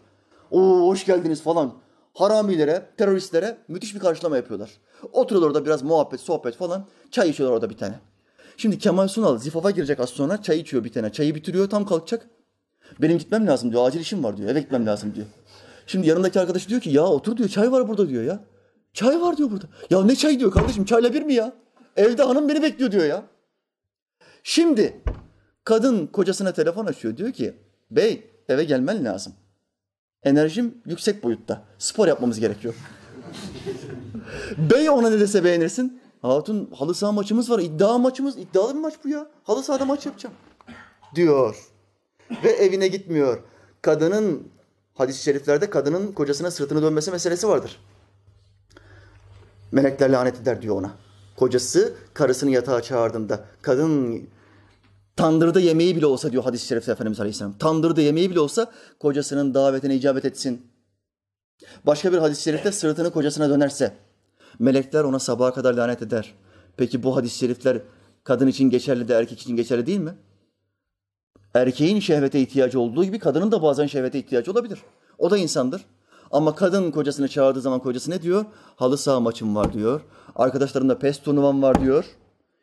Oo hoş geldiniz falan. haramilere, teröristlere müthiş bir karşılama yapıyorlar. Oturuyorlar orada biraz muhabbet, sohbet falan. Çay içiyorlar orada bir tane. Şimdi Kemal Sunal zifafa girecek az sonra çay içiyor bir tane. Çayı bitiriyor tam kalkacak. Benim gitmem lazım diyor. Acil işim var diyor. Eve gitmem lazım diyor. Şimdi yanındaki arkadaş diyor ki ya otur diyor çay var burada diyor ya. Çay var diyor burada. Ya ne çay diyor kardeşim çayla bir mi ya? Evde hanım beni bekliyor diyor ya. Şimdi kadın kocasına telefon açıyor diyor ki bey eve gelmen lazım. Enerjim yüksek boyutta. Spor yapmamız gerekiyor. bey ona ne dese beğenirsin. Hatun halı saha maçımız var. İddia maçımız. İddialı bir maç bu ya. Halı sahada maç yapacağım. Diyor. Ve evine gitmiyor. Kadının hadis-i şeriflerde kadının kocasına sırtını dönmesi meselesi vardır. Melekler lanet eder diyor ona. Kocası karısını yatağa çağırdığında kadın tandırda yemeği bile olsa diyor hadis-i şerifte Efendimiz Aleyhisselam. Tandırda yemeği bile olsa kocasının davetine icabet etsin. Başka bir hadis-i şerifte sırtını kocasına dönerse melekler ona sabaha kadar lanet eder. Peki bu hadis-i şerifler kadın için geçerli de erkek için geçerli değil mi? Erkeğin şehvete ihtiyacı olduğu gibi kadının da bazen şehvete ihtiyacı olabilir. O da insandır. Ama kadın kocasını çağırdığı zaman kocası ne diyor? Halı saha maçım var diyor. Arkadaşlarımla PES turnuvam var diyor.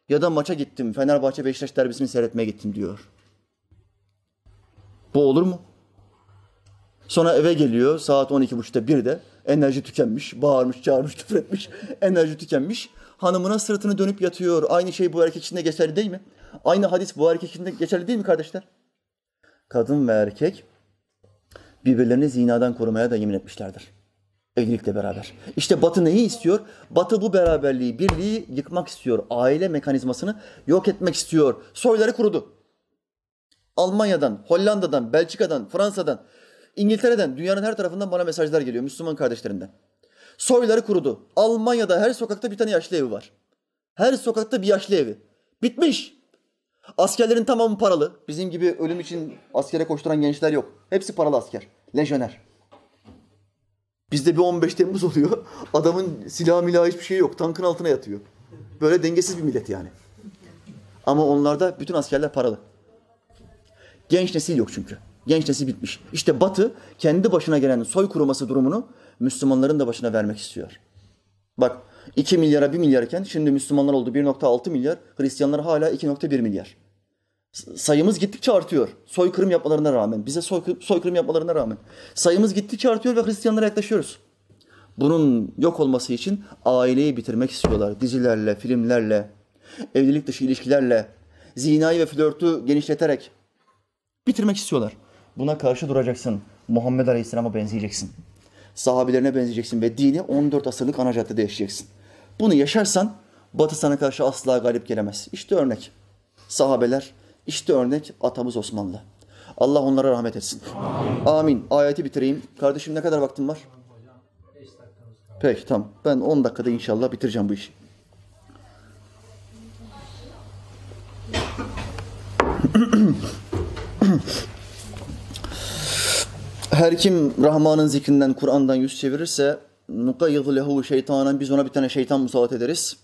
Ya da maça gittim. Fenerbahçe Beşiktaş derbisini seyretmeye gittim diyor. Bu olur mu? Sonra eve geliyor saat 12.30'da 1'de. Enerji tükenmiş. Bağırmış, çağırmış, küfür etmiş. Enerji tükenmiş. Hanımına sırtını dönüp yatıyor. Aynı şey bu erkek için de geçerli değil mi? Aynı hadis bu erkek için de geçerli değil mi kardeşler? Kadın ve erkek birbirlerini zinadan korumaya da yemin etmişlerdir. Evlilikle beraber. İşte Batı neyi istiyor? Batı bu beraberliği, birliği yıkmak istiyor. Aile mekanizmasını yok etmek istiyor. Soyları kurudu. Almanya'dan, Hollanda'dan, Belçika'dan, Fransa'dan, İngiltere'den, dünyanın her tarafından bana mesajlar geliyor Müslüman kardeşlerimden. Soyları kurudu. Almanya'da her sokakta bir tane yaşlı evi var. Her sokakta bir yaşlı evi. Bitmiş. Askerlerin tamamı paralı. Bizim gibi ölüm için askere koşturan gençler yok. Hepsi paralı asker. Lejyoner. Bizde bir 15 Temmuz oluyor. Adamın silah milah hiçbir şey yok. Tankın altına yatıyor. Böyle dengesiz bir millet yani. Ama onlarda bütün askerler paralı. Genç nesil yok çünkü. Genç nesil bitmiş. İşte Batı kendi başına gelen soy kuruması durumunu Müslümanların da başına vermek istiyor. Bak 2 milyara 1 milyarken şimdi Müslümanlar oldu 1.6 milyar, Hristiyanlar hala 2.1 milyar. Sayımız gittikçe artıyor. Soykırım yapmalarına rağmen, bize soykırım yapmalarına rağmen. Sayımız gittikçe artıyor ve Hristiyanlara yaklaşıyoruz. Bunun yok olması için aileyi bitirmek istiyorlar. Dizilerle, filmlerle, evlilik dışı ilişkilerle, zinayı ve flörtü genişleterek bitirmek istiyorlar. Buna karşı duracaksın. Muhammed Aleyhisselam'a benzeyeceksin. Sahabilerine benzeyeceksin ve dini 14 asırlık ana caddede yaşayacaksın. Bunu yaşarsan Batı sana karşı asla galip gelemez. İşte örnek. Sahabeler, işte örnek atamız Osmanlı. Allah onlara rahmet etsin. Amin. Amin. Ayeti bitireyim. Kardeşim ne kadar vaktim var? Peki tamam. Ben 10 dakikada inşallah bitireceğim bu işi. Her kim Rahman'ın zikrinden, Kur'an'dan yüz çevirirse nukayyid lehu şeytanen biz ona bir tane şeytan musallat ederiz.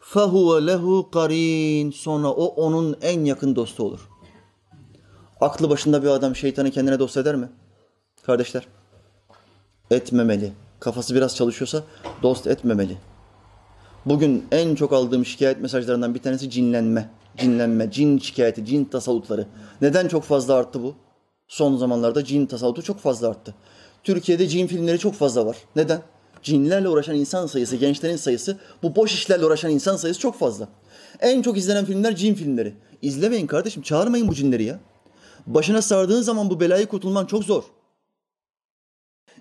Fehuve lehu karin sonra o onun en yakın dostu olur. Aklı başında bir adam şeytanı kendine dost eder mi? Kardeşler etmemeli. Kafası biraz çalışıyorsa dost etmemeli. Bugün en çok aldığım şikayet mesajlarından bir tanesi cinlenme. Cinlenme, cin şikayeti, cin tasavvutları. Neden çok fazla arttı bu? Son zamanlarda cin tasavvutu çok fazla arttı. Türkiye'de cin filmleri çok fazla var. Neden? Cinlerle uğraşan insan sayısı, gençlerin sayısı, bu boş işlerle uğraşan insan sayısı çok fazla. En çok izlenen filmler cin filmleri. İzlemeyin kardeşim, çağırmayın bu cinleri ya. Başına sardığın zaman bu belayı kurtulman çok zor.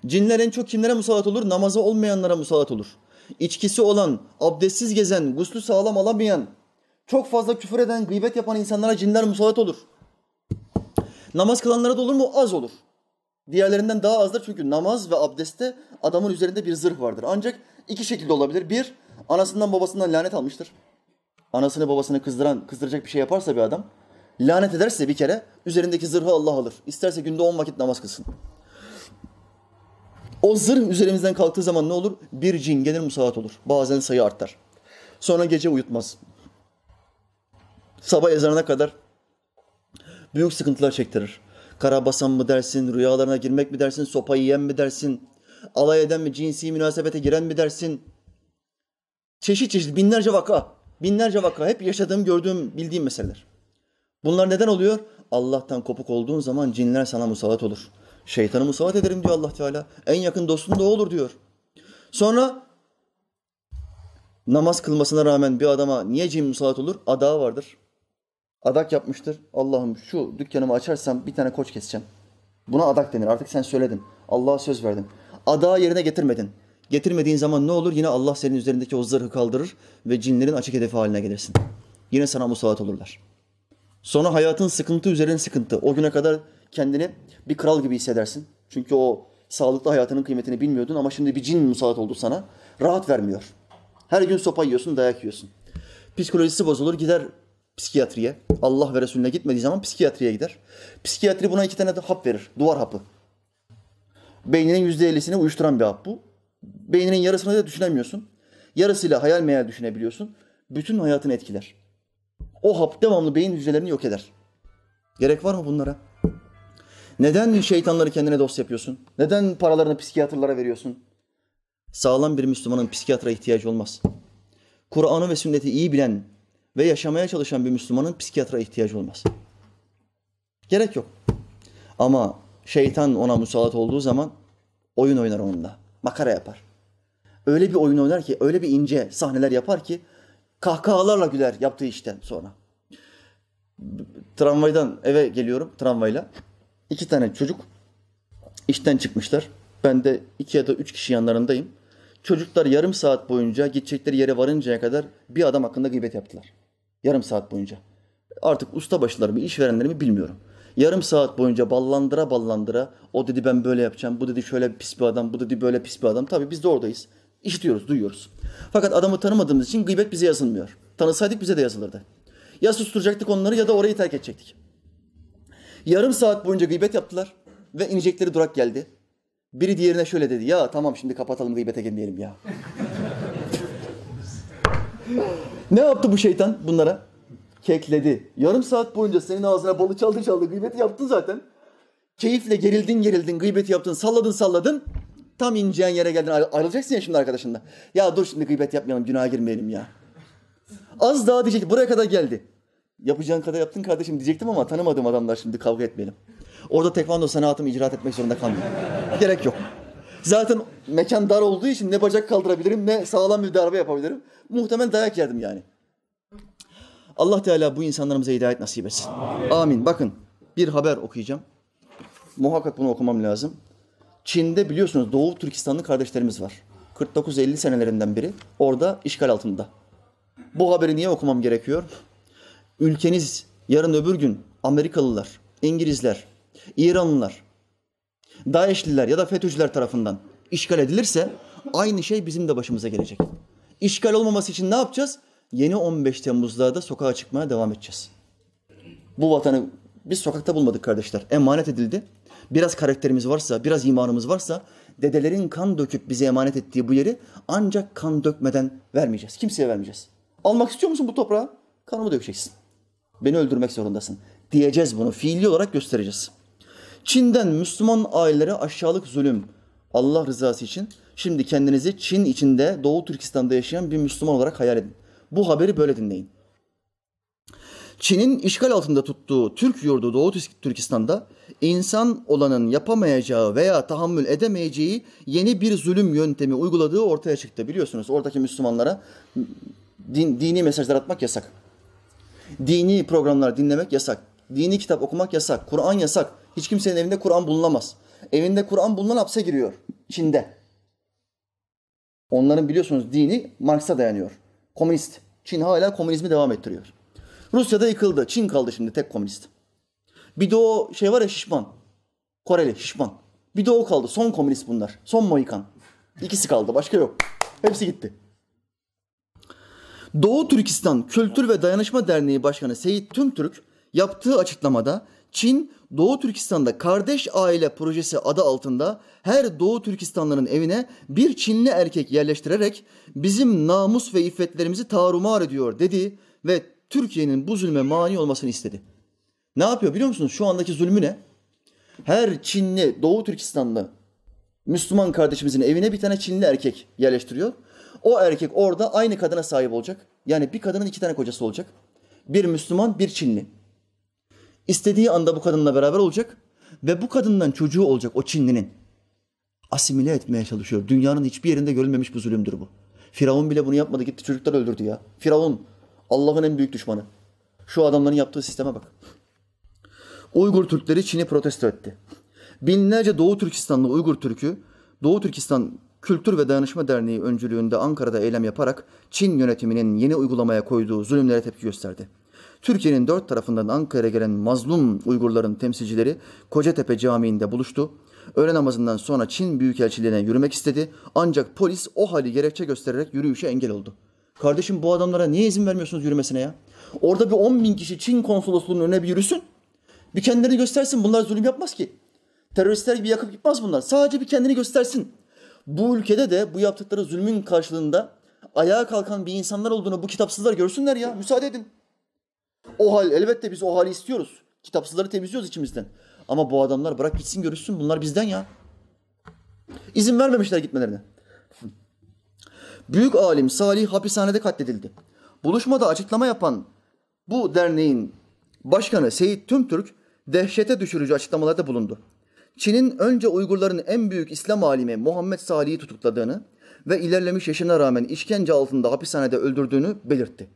Cinler en çok kimlere musallat olur? Namazı olmayanlara musallat olur. İçkisi olan, abdestsiz gezen, guslü sağlam alamayan, çok fazla küfür eden, gıybet yapan insanlara cinler musallat olur. Namaz kılanlara da olur mu? Az olur. Diğerlerinden daha azdır çünkü namaz ve abdestte adamın üzerinde bir zırh vardır. Ancak iki şekilde olabilir. Bir, anasından babasından lanet almıştır. Anasını babasını kızdıran, kızdıracak bir şey yaparsa bir adam, lanet ederse bir kere üzerindeki zırhı Allah alır. İsterse günde on vakit namaz kılsın. O zırh üzerimizden kalktığı zaman ne olur? Bir cin gelir musallat olur. Bazen sayı artar. Sonra gece uyutmaz. Sabah ezanına kadar büyük sıkıntılar çektirir. Karabasan mı dersin, rüyalarına girmek mi dersin, sopayı yiyen mi dersin, Alay eden mi, cinsi münasebete giren mi dersin? Çeşit çeşit binlerce vaka, binlerce vaka hep yaşadığım, gördüğüm, bildiğim meseleler. Bunlar neden oluyor? Allah'tan kopuk olduğun zaman cinler sana musallat olur. Şeytanı musallat ederim diyor Allah Teala. En yakın dostun da olur diyor. Sonra namaz kılmasına rağmen bir adama niye cin musallat olur? Adağı vardır. Adak yapmıştır. Allah'ım şu dükkanımı açarsam bir tane koç keseceğim. Buna adak denir. Artık sen söyledin. Allah'a söz verdin. Adağı yerine getirmedin. Getirmediğin zaman ne olur? Yine Allah senin üzerindeki o zırhı kaldırır ve cinlerin açık hedefi haline gelirsin. Yine sana musallat olurlar. Sonra hayatın sıkıntı üzerine sıkıntı. O güne kadar kendini bir kral gibi hissedersin. Çünkü o sağlıklı hayatının kıymetini bilmiyordun ama şimdi bir cin musallat oldu sana. Rahat vermiyor. Her gün sopa yiyorsun, dayak yiyorsun. Psikolojisi bozulur, gider psikiyatriye. Allah ve Resulüne gitmediği zaman psikiyatriye gider. Psikiyatri buna iki tane de hap verir. Duvar hapı. Beyninin yüzde ellisini uyuşturan bir hap bu. Beyninin yarısını da düşünemiyorsun. Yarısıyla hayal meyal düşünebiliyorsun. Bütün hayatını etkiler. O hap devamlı beyin hücrelerini yok eder. Gerek var mı bunlara? Neden şeytanları kendine dost yapıyorsun? Neden paralarını psikiyatrlara veriyorsun? Sağlam bir Müslümanın psikiyatra ihtiyacı olmaz. Kur'an'ı ve sünneti iyi bilen ve yaşamaya çalışan bir Müslümanın psikiyatra ihtiyacı olmaz. Gerek yok. Ama şeytan ona musallat olduğu zaman oyun oynar onunla. Makara yapar. Öyle bir oyun oynar ki, öyle bir ince sahneler yapar ki kahkahalarla güler yaptığı işten sonra. Tramvaydan eve geliyorum tramvayla. İki tane çocuk işten çıkmışlar. Ben de iki ya da üç kişi yanlarındayım. Çocuklar yarım saat boyunca gidecekleri yere varıncaya kadar bir adam hakkında gıybet yaptılar. Yarım saat boyunca. Artık usta başları mı, işverenleri mi bilmiyorum. Yarım saat boyunca ballandıra ballandıra o dedi ben böyle yapacağım, bu dedi şöyle pis bir adam, bu dedi böyle pis bir adam. Tabii biz de oradayız. İşitiyoruz, duyuyoruz. Fakat adamı tanımadığımız için gıybet bize yazılmıyor. Tanısaydık bize de yazılırdı. Ya susturacaktık onları ya da orayı terk edecektik. Yarım saat boyunca gıybet yaptılar ve inecekleri durak geldi. Biri diğerine şöyle dedi. Ya tamam şimdi kapatalım gıybete girmeyelim ya. ne yaptı bu şeytan bunlara? Kekledi. Yarım saat boyunca senin ağzına balı çaldı çaldı gıybeti yaptın zaten. Keyifle gerildin gerildin gıybeti yaptın salladın salladın. Tam ineceğin yere geldin ayrılacaksın ya şimdi arkadaşınla. Ya dur şimdi gıybet yapmayalım günaha girmeyelim ya. Az daha diyecek buraya kadar geldi. Yapacağın kadar yaptın kardeşim diyecektim ama tanımadığım adamlar şimdi kavga etmeyelim. Orada tekvando sanatımı icraat etmek zorunda kalmıyorum. Gerek yok. Zaten mekan dar olduğu için ne bacak kaldırabilirim ne sağlam bir darbe yapabilirim. Muhtemelen dayak yerdim yani. Allah Teala bu insanlarımıza hidayet nasip etsin. Amin. Amin. Bakın bir haber okuyacağım. Muhakkak bunu okumam lazım. Çin'de biliyorsunuz Doğu Türkistanlı kardeşlerimiz var. 49-50 senelerinden biri orada işgal altında. Bu haberi niye okumam gerekiyor? Ülkeniz yarın öbür gün Amerikalılar, İngilizler, İranlılar, Daeşliler ya da FETÖ'cüler tarafından işgal edilirse aynı şey bizim de başımıza gelecek. İşgal olmaması için ne yapacağız? Yeni 15 Temmuz'larda sokağa çıkmaya devam edeceğiz. Bu vatanı biz sokakta bulmadık kardeşler. Emanet edildi. Biraz karakterimiz varsa, biraz imanımız varsa dedelerin kan döküp bize emanet ettiği bu yeri ancak kan dökmeden vermeyeceğiz. Kimseye vermeyeceğiz. Almak istiyor musun bu toprağı? Kanımı dökeceksin. Beni öldürmek zorundasın. Diyeceğiz bunu. Fiili olarak göstereceğiz. Çin'den Müslüman ailelere aşağılık zulüm. Allah rızası için şimdi kendinizi Çin içinde Doğu Türkistan'da yaşayan bir Müslüman olarak hayal edin. Bu haberi böyle dinleyin. Çin'in işgal altında tuttuğu Türk yurdu Doğu Türkistan'da insan olanın yapamayacağı veya tahammül edemeyeceği yeni bir zulüm yöntemi uyguladığı ortaya çıktı. Biliyorsunuz oradaki Müslümanlara din, dini mesajlar atmak yasak. Dini programlar dinlemek yasak. Dini kitap okumak yasak. Kur'an yasak. Hiç kimsenin evinde Kur'an bulunamaz. Evinde Kur'an bulunan hapse giriyor. Çin'de. Onların biliyorsunuz dini Marx'a dayanıyor. Komünist. Çin hala komünizmi devam ettiriyor. Rusya'da yıkıldı. Çin kaldı şimdi tek komünist. Bir de o şey var ya şişman. Koreli şişman. Bir de o kaldı. Son komünist bunlar. Son Mohikan. İkisi kaldı. Başka yok. Hepsi gitti. Doğu Türkistan Kültür ve Dayanışma Derneği Başkanı Seyit Tümtürk yaptığı açıklamada Çin Doğu Türkistan'da kardeş aile projesi adı altında her Doğu Türkistanlıların evine bir Çinli erkek yerleştirerek bizim namus ve iffetlerimizi tarumar ediyor dedi ve Türkiye'nin bu zulme mani olmasını istedi. Ne yapıyor biliyor musunuz? Şu andaki zulmü ne? Her Çinli Doğu Türkistanlı Müslüman kardeşimizin evine bir tane Çinli erkek yerleştiriyor. O erkek orada aynı kadına sahip olacak. Yani bir kadının iki tane kocası olacak. Bir Müslüman, bir Çinli. İstediği anda bu kadınla beraber olacak ve bu kadından çocuğu olacak o Çinlinin. Asimile etmeye çalışıyor. Dünyanın hiçbir yerinde görülmemiş bir zulümdür bu. Firavun bile bunu yapmadı gitti çocuklar öldürdü ya. Firavun Allah'ın en büyük düşmanı. Şu adamların yaptığı sisteme bak. Uygur Türkleri Çin'i protesto etti. Binlerce Doğu Türkistanlı Uygur Türk'ü Doğu Türkistan Kültür ve Dayanışma Derneği öncülüğünde Ankara'da eylem yaparak Çin yönetiminin yeni uygulamaya koyduğu zulümlere tepki gösterdi. Türkiye'nin dört tarafından Ankara'ya gelen mazlum Uygurların temsilcileri Kocatepe Camii'nde buluştu. Öğle namazından sonra Çin Büyükelçiliğine yürümek istedi. Ancak polis o hali gerekçe göstererek yürüyüşe engel oldu. Kardeşim bu adamlara niye izin vermiyorsunuz yürümesine ya? Orada bir 10 bin kişi Çin konsolosluğunun önüne bir yürüsün. Bir kendilerini göstersin. Bunlar zulüm yapmaz ki. Teröristler gibi yakıp gitmez bunlar. Sadece bir kendini göstersin. Bu ülkede de bu yaptıkları zulmün karşılığında ayağa kalkan bir insanlar olduğunu bu kitapsızlar görsünler ya. Müsaade edin. O hal elbette biz o hali istiyoruz. Kitapsızları temizliyoruz içimizden. Ama bu adamlar bırak gitsin görüşsün bunlar bizden ya. İzin vermemişler gitmelerine. Büyük alim Salih hapishanede katledildi. Buluşmada açıklama yapan bu derneğin başkanı Seyit Tümtürk dehşete düşürücü açıklamalarda bulundu. Çin'in önce Uygurların en büyük İslam alimi Muhammed Salih'i tutukladığını ve ilerlemiş yaşına rağmen işkence altında hapishanede öldürdüğünü belirtti.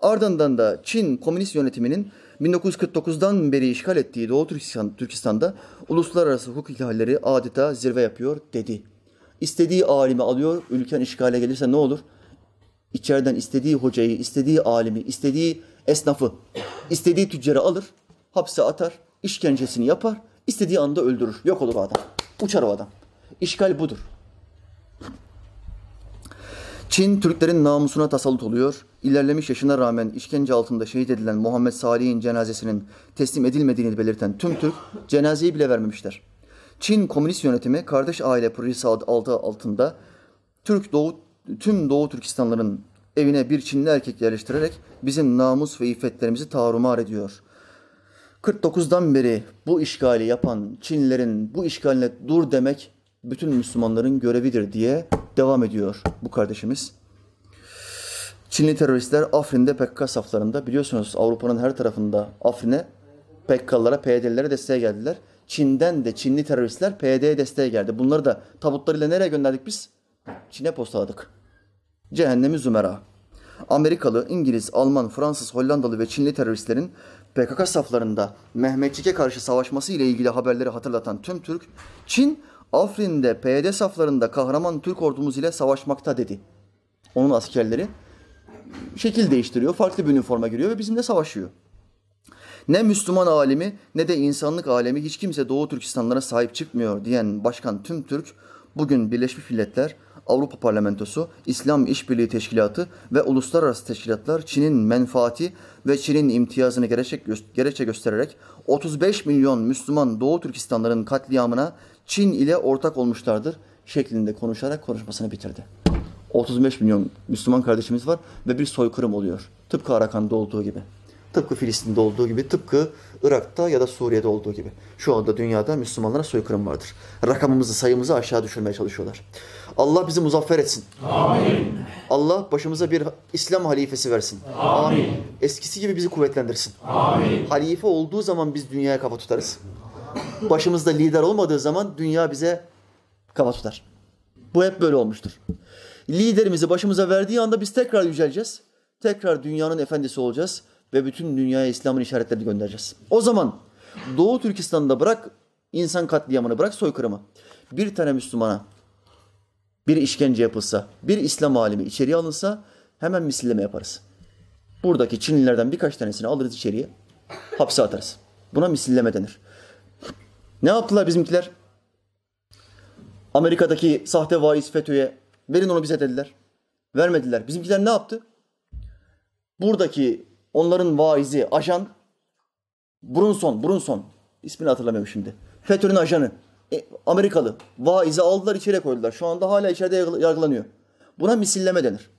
Ardından da Çin komünist yönetiminin 1949'dan beri işgal ettiği Doğu Türkistan, Türkistan'da uluslararası hukuk ihlalleri adeta zirve yapıyor dedi. İstediği alimi alıyor, ülken işgale gelirse ne olur? İçeriden istediği hocayı, istediği alimi, istediği esnafı, istediği tüccarı alır, hapse atar, işkencesini yapar, istediği anda öldürür. Yok olur o adam. Uçar o adam. İşgal budur. Çin Türklerin namusuna tasallut oluyor. İlerlemiş yaşına rağmen işkence altında şehit edilen Muhammed Salih'in cenazesinin teslim edilmediğini belirten tüm Türk cenazeyi bile vermemişler. Çin komünist yönetimi kardeş aile projesi adı altında Türk Doğu tüm Doğu Türkistanların evine bir Çinli erkek yerleştirerek bizim namus ve iffetlerimizi tarumar ediyor. 49'dan beri bu işgali yapan Çinlilerin bu işgaline dur demek bütün Müslümanların görevidir diye devam ediyor bu kardeşimiz. Çinli teröristler Afrin'de PKK saflarında biliyorsunuz Avrupa'nın her tarafında Afrin'e PKK'lara, PYD'lilere desteğe geldiler. Çin'den de Çinli teröristler PYD'ye desteğe geldi. Bunları da tabutlarıyla nereye gönderdik biz? Çin'e postaladık. Cehennemi Zümera. Amerikalı, İngiliz, Alman, Fransız, Hollandalı ve Çinli teröristlerin PKK saflarında Mehmetçik'e karşı savaşması ile ilgili haberleri hatırlatan tüm Türk, Çin Afrin'de PYD saflarında kahraman Türk ordumuz ile savaşmakta dedi. Onun askerleri şekil değiştiriyor, farklı bir üniforma giriyor ve bizimle savaşıyor. Ne Müslüman alemi ne de insanlık alemi hiç kimse Doğu Türkistanlara sahip çıkmıyor diyen Başkan Tüm Türk bugün Birleşmiş Milletler, Avrupa Parlamentosu, İslam İşbirliği Teşkilatı ve uluslararası teşkilatlar Çin'in menfaati ve Çin'in imtiyazını gerekçe göstererek 35 milyon Müslüman Doğu Türkistanların katliamına Çin ile ortak olmuşlardır şeklinde konuşarak konuşmasını bitirdi. 35 milyon Müslüman kardeşimiz var ve bir soykırım oluyor. Tıpkı Arakan'da olduğu gibi. Tıpkı Filistin'de olduğu gibi, tıpkı Irak'ta ya da Suriye'de olduğu gibi. Şu anda dünyada Müslümanlara soykırım vardır. Rakamımızı, sayımızı aşağı düşürmeye çalışıyorlar. Allah bizi muzaffer etsin. Amin. Allah başımıza bir İslam halifesi versin. Amin. Eskisi gibi bizi kuvvetlendirsin. Amin. Halife olduğu zaman biz dünyaya kafa tutarız. Başımızda lider olmadığı zaman dünya bize kafa tutar. Bu hep böyle olmuştur. Liderimizi başımıza verdiği anda biz tekrar yüceleceğiz. Tekrar dünyanın efendisi olacağız ve bütün dünyaya İslam'ın işaretlerini göndereceğiz. O zaman Doğu Türkistan'da bırak insan katliamını, bırak soykırımı. Bir tane Müslümana bir işkence yapılsa, bir İslam alimi içeriye alınsa hemen misilleme yaparız. Buradaki Çinlilerden birkaç tanesini alırız içeriye, hapse atarız. Buna misilleme denir. Ne yaptılar bizimkiler? Amerika'daki sahte vaiz FETÖ'ye verin onu bize dediler. Vermediler. Bizimkiler ne yaptı? Buradaki onların vaizi, ajan Brunson, Brunson ismini hatırlamıyorum şimdi. FETÖ'nün ajanı. E, Amerikalı. Vaizi aldılar içeri koydular. Şu anda hala içeride yargılanıyor. Buna misilleme denir.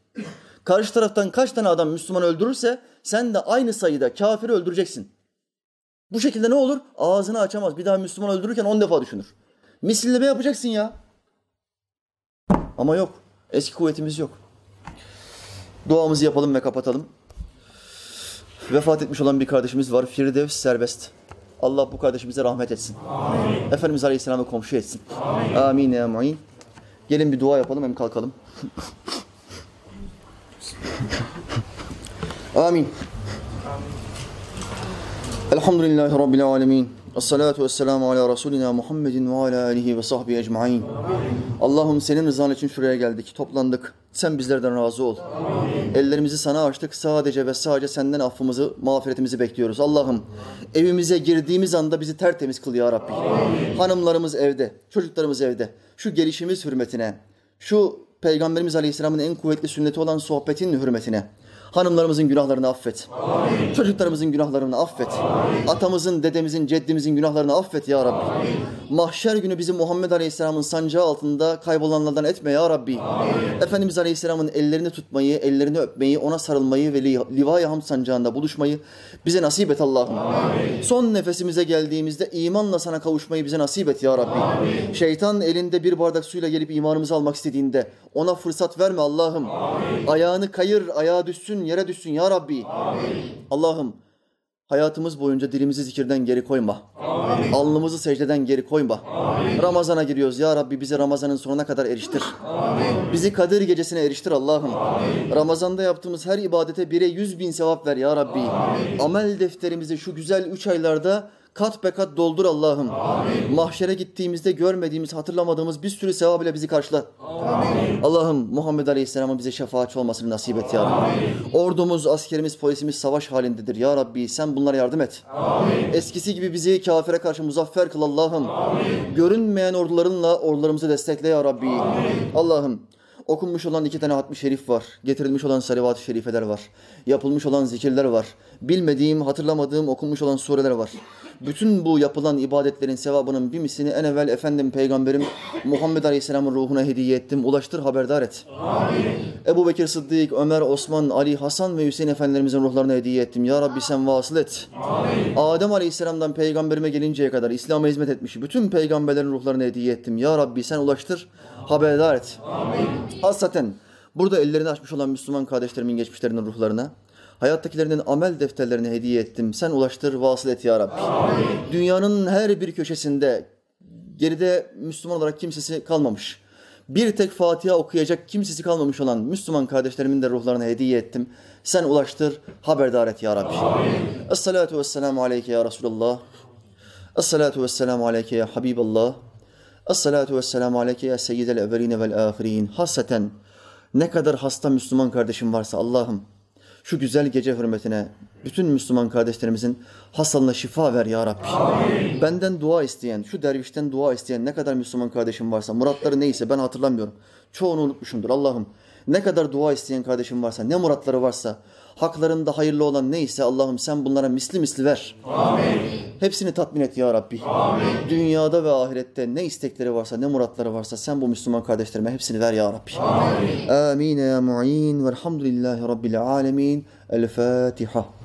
Karşı taraftan kaç tane adam Müslüman öldürürse sen de aynı sayıda kafiri öldüreceksin. Bu şekilde ne olur? Ağzını açamaz. Bir daha Müslüman öldürürken on defa düşünür. Misilleme yapacaksın ya. Ama yok. Eski kuvvetimiz yok. Duamızı yapalım ve kapatalım. Vefat etmiş olan bir kardeşimiz var. Firdevs serbest. Allah bu kardeşimize rahmet etsin. Amin. Efendimiz Aleyhisselam'a komşu etsin. Amin. Amin ya mu'in. Gelin bir dua yapalım hem kalkalım. Amin. Elhamdülillahi Rabbil alemin. Esselatu vesselamu ala Resulina Muhammedin ve ala alihi ve sahbihi ecma'in. Allah'ım senin rızan için şuraya geldik, toplandık. Sen bizlerden razı ol. Ellerimizi sana açtık. Sadece ve sadece senden affımızı, mağfiretimizi bekliyoruz. Allah'ım evimize girdiğimiz anda bizi tertemiz kıl ya Rabbi. Hanımlarımız evde, çocuklarımız evde. Şu gelişimiz hürmetine, şu Peygamberimiz Aleyhisselam'ın en kuvvetli sünneti olan sohbetin hürmetine. Hanımlarımızın günahlarını affet. Amin. Çocuklarımızın günahlarını affet. Amin. Atamızın, dedemizin, ceddimizin günahlarını affet ya Rabbi. Amin. Mahşer günü bizi Muhammed Aleyhisselam'ın sancağı altında kaybolanlardan etme ya Rabbi. Amin. Efendimiz Aleyhisselam'ın ellerini tutmayı, ellerini öpmeyi, ona sarılmayı ve Livai Hamd sancağında buluşmayı bize nasip et Allah'ım. Son nefesimize geldiğimizde imanla sana kavuşmayı bize nasip et ya Rabbi. Amin. Şeytan elinde bir bardak suyla gelip imanımızı almak istediğinde ona fırsat verme Allah'ım. Ayağını kayır, ayağa düşsün, yere düşsün ya Rabbi. Allah'ım hayatımız boyunca dilimizi zikirden geri koyma. Amin. Alnımızı secdeden geri koyma. Amin. Ramazana giriyoruz ya Rabbi bizi Ramazanın sonuna kadar eriştir. Amin. Bizi Kadir gecesine eriştir Allah'ım. Ramazanda yaptığımız her ibadete bire yüz bin sevap ver ya Rabbi. Amin. Amel defterimizi şu güzel üç aylarda kat be kat doldur Allah'ım. Mahşere gittiğimizde görmediğimiz, hatırlamadığımız bir sürü sevap ile bizi karşıla. Allah'ım Muhammed Aleyhisselam'a bize şefaatçi olmasını nasip et ya Rabbi. Ordumuz, askerimiz, polisimiz savaş halindedir ya Rabbi. Sen bunlara yardım et. Amin. Eskisi gibi bizi kafire karşı muzaffer kıl Allah'ım. Görünmeyen ordularınla ordularımızı destekle ya Rabbi. Allah'ım Okunmuş olan iki tane hatmi şerif var. Getirilmiş olan salavat-ı şerifeler var. Yapılmış olan zikirler var. Bilmediğim, hatırlamadığım okunmuş olan sureler var. Bütün bu yapılan ibadetlerin sevabının bir mislini en evvel efendim peygamberim Muhammed Aleyhisselam'ın ruhuna hediye ettim. Ulaştır, haberdar et. Amin. Ebu Bekir Sıddık, Ömer, Osman, Ali, Hasan ve Hüseyin efendilerimizin ruhlarına hediye ettim. Ya Rabbi sen vasıl et. Amin. Adem Aleyhisselam'dan peygamberime gelinceye kadar İslam'a hizmet etmiş bütün peygamberlerin ruhlarına hediye ettim. Ya Rabbi sen ulaştır, haberdar et. Amin. Hasaten burada ellerini açmış olan Müslüman kardeşlerimin geçmişlerinin ruhlarına Hayattakilerinin amel defterlerini hediye ettim. Sen ulaştır, vasıl et ya Rabbi. Amin. Dünyanın her bir köşesinde geride Müslüman olarak kimsesi kalmamış. Bir tek Fatiha okuyacak kimsesi kalmamış olan Müslüman kardeşlerimin de ruhlarına hediye ettim. Sen ulaştır, haberdar et ya Rabbi. Amin. Esselatu vesselamu aleyke ya Resulallah. Esselatu vesselamu aleyke ya Habiballah. Esselatu vesselamu aleyke ya seyyidel evveline vel ahirin. Hasreten ne kadar hasta Müslüman kardeşim varsa Allah'ım şu güzel gece hürmetine bütün Müslüman kardeşlerimizin hastalığına şifa ver ya Rabbi. Amin. Benden dua isteyen, şu dervişten dua isteyen ne kadar Müslüman kardeşim varsa, muratları neyse ben hatırlamıyorum. Çoğunu unutmuşumdur Allah'ım. Ne kadar dua isteyen kardeşim varsa, ne muratları varsa, haklarında hayırlı olan neyse Allah'ım sen bunlara misli misli ver. Amin. Hepsini tatmin et ya Rabbi. Amin. Dünyada ve ahirette ne istekleri varsa, ne muratları varsa sen bu Müslüman kardeşlerime hepsini ver ya Rabbi. Amin. Amin ya mu'in velhamdülillahi rabbil alemin. El Fatiha.